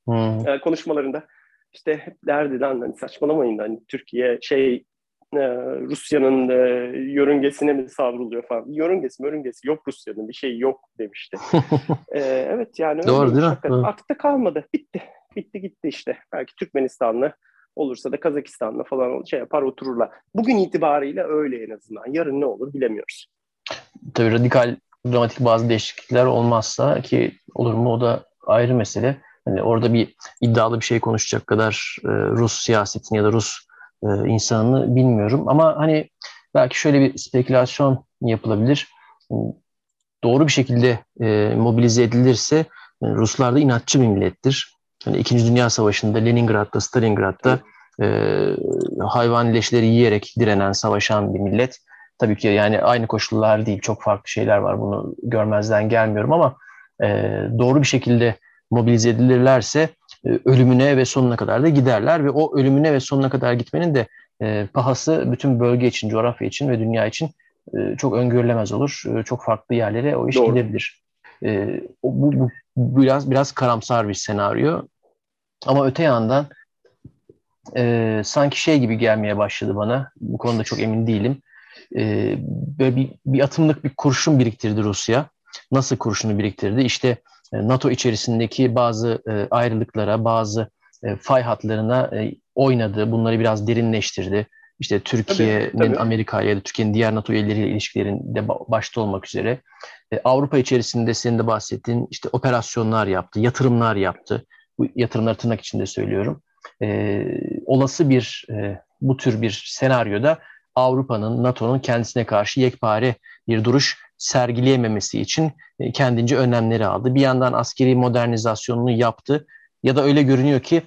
hmm. konuşmalarında işte hep derdi lan hani saçmalamayın hani Türkiye şey e, Rusya'nın e, yörüngesine mi savruluyor falan. Yörüngesi yörüngesi yok Rusya'nın bir şey yok demişti. (laughs) e, evet yani Doğru değil mi? Da kalmadı. Bitti. Bitti gitti işte. Belki Türkmenistan'la olursa da Kazakistan'la falan şey yapar otururlar. Bugün itibariyle öyle en azından. Yarın ne olur bilemiyoruz. Tabii radikal dramatik bazı değişiklikler olmazsa ki olur mu o da ayrı mesele. Hani orada bir iddialı bir şey konuşacak kadar e, Rus siyasetini ya da Rus e, insanını bilmiyorum. Ama hani belki şöyle bir spekülasyon yapılabilir. Doğru bir şekilde e, mobilize edilirse yani e, Ruslar da inatçı bir millettir. Yani İkinci Dünya Savaşı'nda Leningrad'da, Stalingrad'da e, hayvan leşleri yiyerek direnen, savaşan bir millet. Tabii ki yani aynı koşullar değil, çok farklı şeyler var. Bunu görmezden gelmiyorum ama e, doğru bir şekilde mobilize edilirlerse e, ölümüne ve sonuna kadar da giderler ve o ölümüne ve sonuna kadar gitmenin de e, pahası bütün bölge için, coğrafya için ve dünya için e, çok öngörülemez olur. Çok farklı yerlere o iş Doğru. gidebilir. Bu, bu biraz biraz karamsar bir senaryo. Ama öte yandan e, sanki şey gibi gelmeye başladı bana. Bu konuda çok emin değilim. E, böyle bir, bir atımlık bir kurşun biriktirdi Rusya. Nasıl kurşunu biriktirdi? İşte NATO içerisindeki bazı e, ayrılıklara, bazı e, fay hatlarına oynadı. Bunları biraz derinleştirdi. İşte Türkiye'nin Amerika ya da Türkiye'nin diğer NATO üyeleriyle ilişkilerinde başta olmak üzere Avrupa içerisinde senin de bahsettiğin işte operasyonlar yaptı, yatırımlar yaptı. Bu yatırımlar tırnak içinde söylüyorum. olası bir bu tür bir senaryoda Avrupa'nın, NATO'nun kendisine karşı yekpare bir duruş sergileyememesi için e, kendince önlemleri aldı. Bir yandan askeri modernizasyonunu yaptı ya da öyle görünüyor ki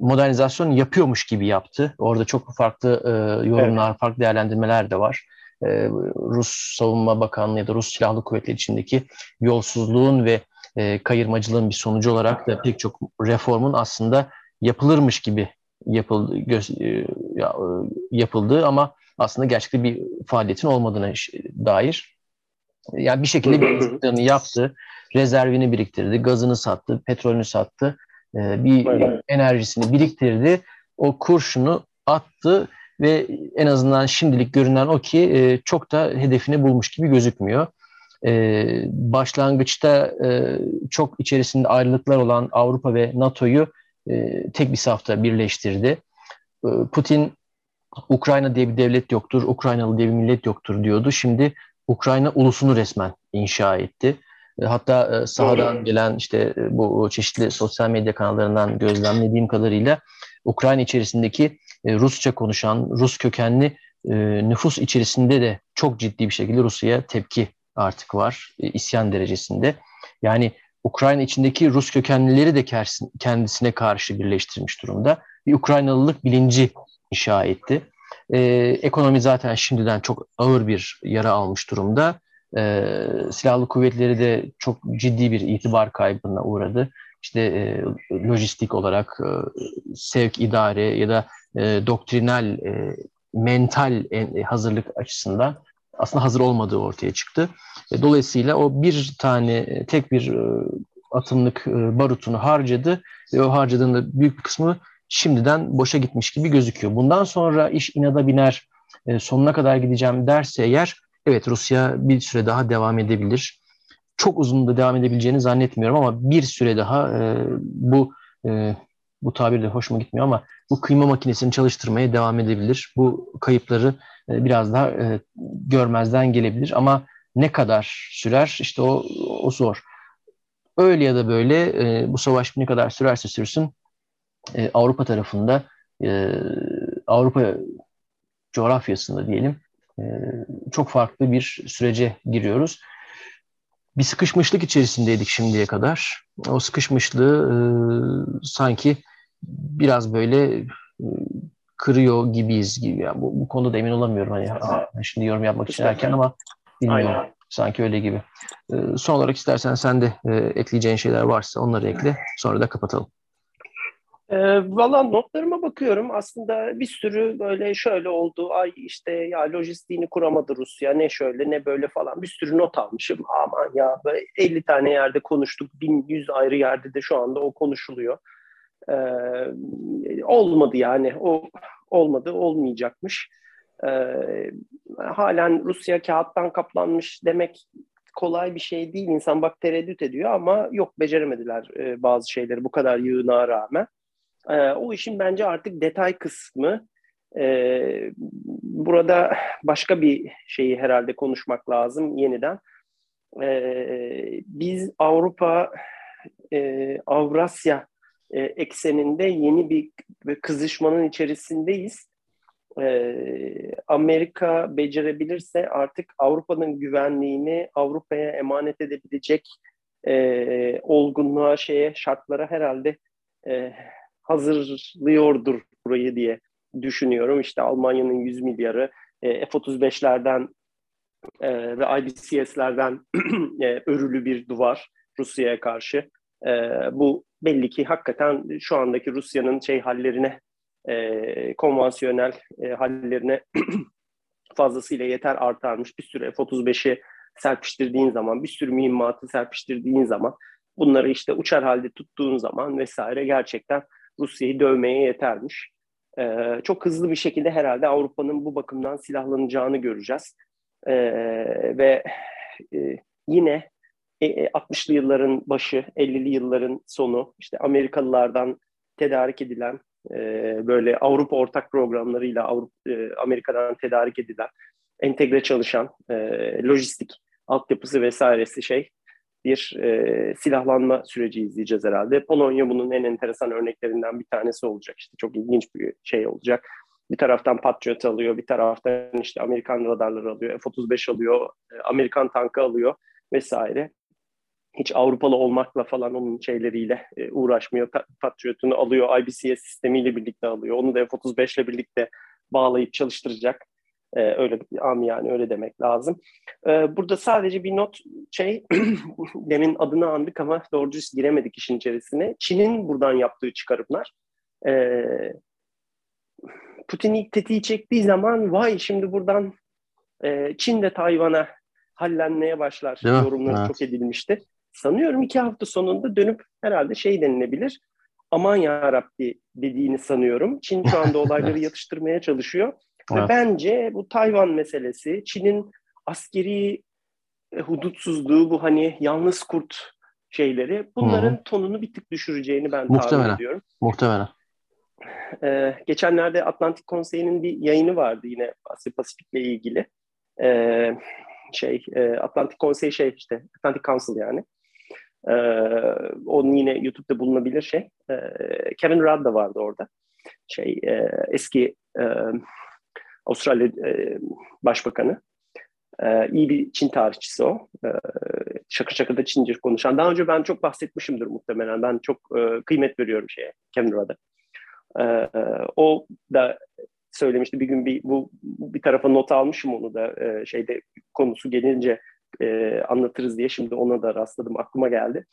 modernizasyon yapıyormuş gibi yaptı. Orada çok farklı e, yorumlar, evet. farklı değerlendirmeler de var. E, Rus Savunma Bakanlığı ya da Rus Silahlı Kuvvetleri içindeki yolsuzluğun ve e, kayırmacılığın bir sonucu olarak da pek çok reformun aslında yapılırmış gibi yapıldı, göz, e, yapıldığı ama aslında gerçekte bir faaliyetin olmadığına dair yani bir şekilde bir yaptı, rezervini biriktirdi, gazını sattı, petrolünü sattı, e, bir Aynen. enerjisini biriktirdi, o kurşunu attı ve en azından şimdilik görünen o ki e, çok da hedefini bulmuş gibi gözükmüyor. E, başlangıçta çok içerisinde ayrılıklar olan Avrupa ve NATO'yu tek bir safta birleştirdi. Putin Ukrayna diye bir devlet yoktur, Ukraynalı diye bir millet yoktur diyordu. Şimdi Ukrayna ulusunu resmen inşa etti. E, hatta e, sahadan gelen işte bu çeşitli sosyal medya kanallarından gözlemlediğim kadarıyla Ukrayna içerisindeki e, Rusça konuşan, Rus kökenli nüfus içerisinde de çok ciddi bir şekilde Rusya'ya tepki artık var. İsyan derecesinde. Yani Ukrayna içindeki Rus kökenlileri de kendisine karşı birleştirmiş durumda. Bir Ukraynalılık bilinci inşa etti. Ee, ekonomi zaten şimdiden çok ağır bir yara almış durumda. Ee, silahlı kuvvetleri de çok ciddi bir itibar kaybına uğradı. İşte e, lojistik olarak e, sevk idare ya da e, doktrinal, e, mental e, hazırlık açısından aslında hazır olmadığı ortaya çıktı. E, dolayısıyla o bir tane e, tek bir e, atımlık barutunu harcadı ve o harcadığında büyük bir kısmı şimdiden boşa gitmiş gibi gözüküyor. Bundan sonra iş inada biner, sonuna kadar gideceğim derse eğer evet Rusya bir süre daha devam edebilir. Çok uzun da devam edebileceğini zannetmiyorum ama bir süre daha bu bu tabir de hoşuma gitmiyor ama bu kıyma makinesini çalıştırmaya devam edebilir. Bu kayıpları e, biraz daha e, görmezden gelebilir ama ne kadar sürer işte o, o zor. Öyle ya da böyle e, bu savaş ne kadar sürerse sürsün Avrupa tarafında Avrupa coğrafyasında diyelim çok farklı bir sürece giriyoruz. Bir sıkışmışlık içerisindeydik şimdiye kadar. O sıkışmışlığı sanki biraz böyle kırıyor gibiyiz gibi. Yani bu, bu konuda da emin olamıyorum. Hani şimdi yorum yapmak için erken ama bilmiyorum. Aynen. Sanki öyle gibi. Ee, son olarak istersen sen de e, ekleyeceğin şeyler varsa onları ekle. Sonra da kapatalım. E, Valla notlarıma bakıyorum. Aslında bir sürü böyle şöyle oldu. Ay işte ya lojistiğini kuramadı Rusya. Ne şöyle ne böyle falan. Bir sürü not almışım. Aman ya 50 tane yerde konuştuk. 1100 ayrı yerde de şu anda o konuşuluyor. Ee, olmadı yani. O olmadı, olmayacakmış. Ee, halen Rusya kağıttan kaplanmış demek kolay bir şey değil. İnsan bak tereddüt ediyor ama yok beceremediler e, bazı şeyleri bu kadar yığına rağmen. E, o işin bence artık detay kısmı. E, burada başka bir şeyi herhalde konuşmak lazım yeniden. E, biz Avrupa, e, Avrasya e, ekseninde yeni bir kızışmanın içerisindeyiz. Amerika becerebilirse artık Avrupa'nın güvenliğini Avrupa'ya emanet edebilecek e, olgunluğa, şeye, şartlara herhalde e, hazırlıyordur burayı diye düşünüyorum. İşte Almanya'nın 100 milyarı, e, F-35'lerden e, ve IBCS'lerden (clears throat) e, örülü bir duvar Rusya'ya karşı. E, bu belli ki hakikaten şu andaki Rusya'nın şey hallerine, e, konvansiyonel e, hallerine (clears throat) fazlasıyla yeter artarmış. Bir sürü F-35'i serpiştirdiğin zaman, bir sürü mühimmatı serpiştirdiğin zaman, bunları işte uçar halde tuttuğun zaman vesaire gerçekten Rusya'yı dövmeye yetermiş. Ee, çok hızlı bir şekilde herhalde Avrupa'nın bu bakımdan silahlanacağını göreceğiz. Ee, ve e, yine 60'lı e, e, yılların başı, 50'li yılların sonu, işte Amerikalılardan tedarik edilen e, böyle Avrupa ortak programlarıyla Avrupa, Amerika'dan tedarik edilen, entegre çalışan lojistik altyapısı vesairesi şey bir e, silahlanma süreci izleyeceğiz herhalde. Polonya bunun en enteresan örneklerinden bir tanesi olacak. İşte çok ilginç bir şey olacak. Bir taraftan Patriot alıyor, bir taraftan işte Amerikan radarları alıyor, F-35 alıyor, Amerikan tankı alıyor vesaire hiç Avrupalı olmakla falan onun şeyleriyle e, uğraşmıyor. Patriot'unu alıyor, IBCS sistemiyle birlikte alıyor. Onu da F-35 ile birlikte bağlayıp çalıştıracak. E, öyle am yani öyle demek lazım. E, burada sadece bir not şey, (clears throat) demin adını andık ama doğru düz giremedik işin içerisine. Çin'in buradan yaptığı çıkarımlar. E, Putin ilk tetiği çektiği zaman vay şimdi buradan e, Çin de Tayvan'a hallenmeye başlar yorumları evet. çok edilmişti sanıyorum iki hafta sonunda dönüp herhalde şey denilebilir. Aman ya Rabbi dediğini sanıyorum. Çin şu anda (laughs) olayları yatıştırmaya çalışıyor. Evet. Ve bence bu Tayvan meselesi, Çin'in askeri e, hudutsuzluğu, bu hani yalnız kurt şeyleri bunların Hı-hı. tonunu bir tık düşüreceğini ben Muhtemelen. tahmin ediyorum. Muhtemelen. Ee, geçenlerde Atlantik Konseyi'nin bir yayını vardı yine Asya Pasifik'le ilgili. Ee, şey e, Atlantik Konseyi şey işte Atlantic Council yani. Ee, onun yine YouTube'da bulunabilir şey. Ee, Kevin Rudd da vardı orada. şey e, eski e, Avustralya e, Başbakanı. E, iyi bir Çin tarihçisi o. E, şakır şakır da Çince konuşan. Daha önce ben çok bahsetmişimdir muhtemelen. Ben çok e, kıymet veriyorum şeye, Canberra'da. E, o da söylemişti bir gün bir bu bir tarafa not almışım onu da e, şeyde konusu gelince e, anlatırız diye şimdi ona da rastladım aklıma geldi.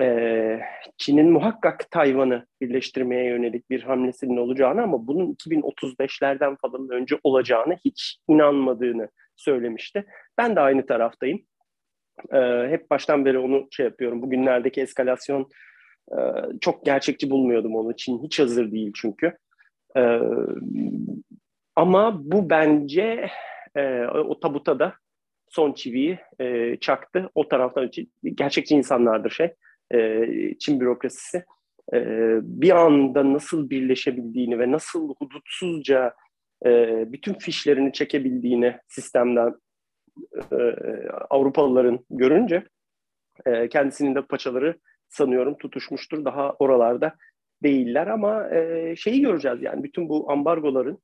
E, Çin'in muhakkak Tayvan'ı birleştirmeye yönelik bir hamlesinin olacağını ama bunun 2035'lerden falan önce olacağını hiç inanmadığını söylemişti. Ben de aynı taraftayım. E, hep baştan beri onu şey yapıyorum. Bugünlerdeki eskalasyon e, çok gerçekçi bulmuyordum onu. Çin hiç hazır değil çünkü. E, ama bu bence e, o tabuta da son çiviyi e, çaktı. O taraftan gerçekçi insanlardır şey. E, Çin bürokrasisi. E, bir anda nasıl birleşebildiğini ve nasıl hudutsuzca e, bütün fişlerini çekebildiğini sistemden Avrupalıların görünce e, kendisinin de paçaları sanıyorum tutuşmuştur. Daha oralarda değiller ama şeyi göreceğiz yani bütün bu ambargoların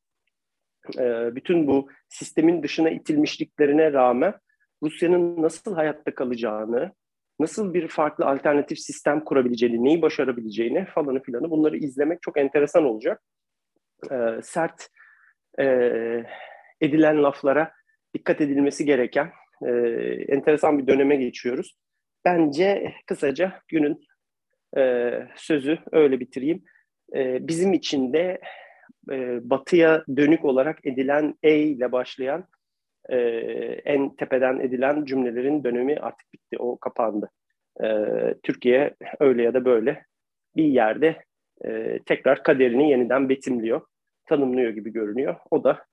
bütün bu sistemin dışına itilmişliklerine rağmen Rusya'nın nasıl hayatta kalacağını, nasıl bir farklı alternatif sistem kurabileceğini, neyi başarabileceğini falanı filanı bunları izlemek çok enteresan olacak. E, sert e, edilen laflara dikkat edilmesi gereken e, enteresan bir döneme geçiyoruz. Bence kısaca günün e, sözü öyle bitireyim. E, bizim için de e, batıya dönük olarak edilen E ile başlayan e, en tepeden edilen cümlelerin dönemi artık bitti. O kapandı. E, Türkiye öyle ya da böyle bir yerde e, tekrar kaderini yeniden betimliyor, tanımlıyor gibi görünüyor. O da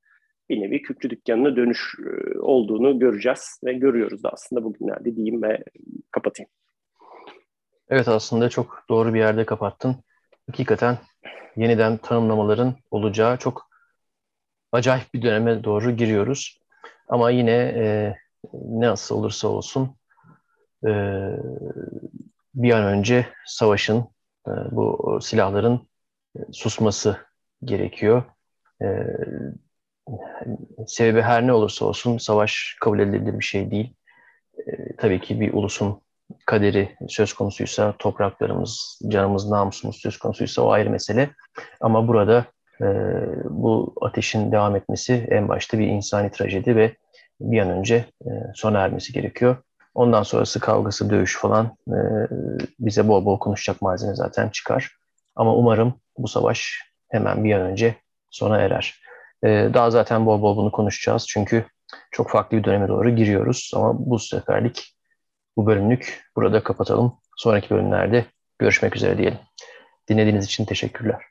bir nevi küçük dükkanına dönüş e, olduğunu göreceğiz ve görüyoruz da aslında bugünlerde diyeyim ve kapatayım. Evet aslında çok doğru bir yerde kapattın. Hakikaten yeniden tanımlamaların olacağı çok acayip bir döneme doğru giriyoruz. Ama yine e, nasıl olursa olsun e, bir an önce savaşın, e, bu silahların e, susması gerekiyor. E, sebebi her ne olursa olsun savaş kabul edilebilir bir şey değil. E, tabii ki bir ulusun kaderi söz konusuysa, topraklarımız, canımız, namusumuz söz konusuysa o ayrı mesele. Ama burada e, bu ateşin devam etmesi en başta bir insani trajedi ve bir an önce e, sona ermesi gerekiyor. Ondan sonrası kavgası, dövüş falan e, bize bol bol konuşacak malzeme zaten çıkar. Ama umarım bu savaş hemen bir an önce sona erer. E, daha zaten bol bol bunu konuşacağız çünkü çok farklı bir döneme doğru giriyoruz. Ama bu seferlik bu bölümlük burada kapatalım. Sonraki bölümlerde görüşmek üzere diyelim. Dinlediğiniz için teşekkürler.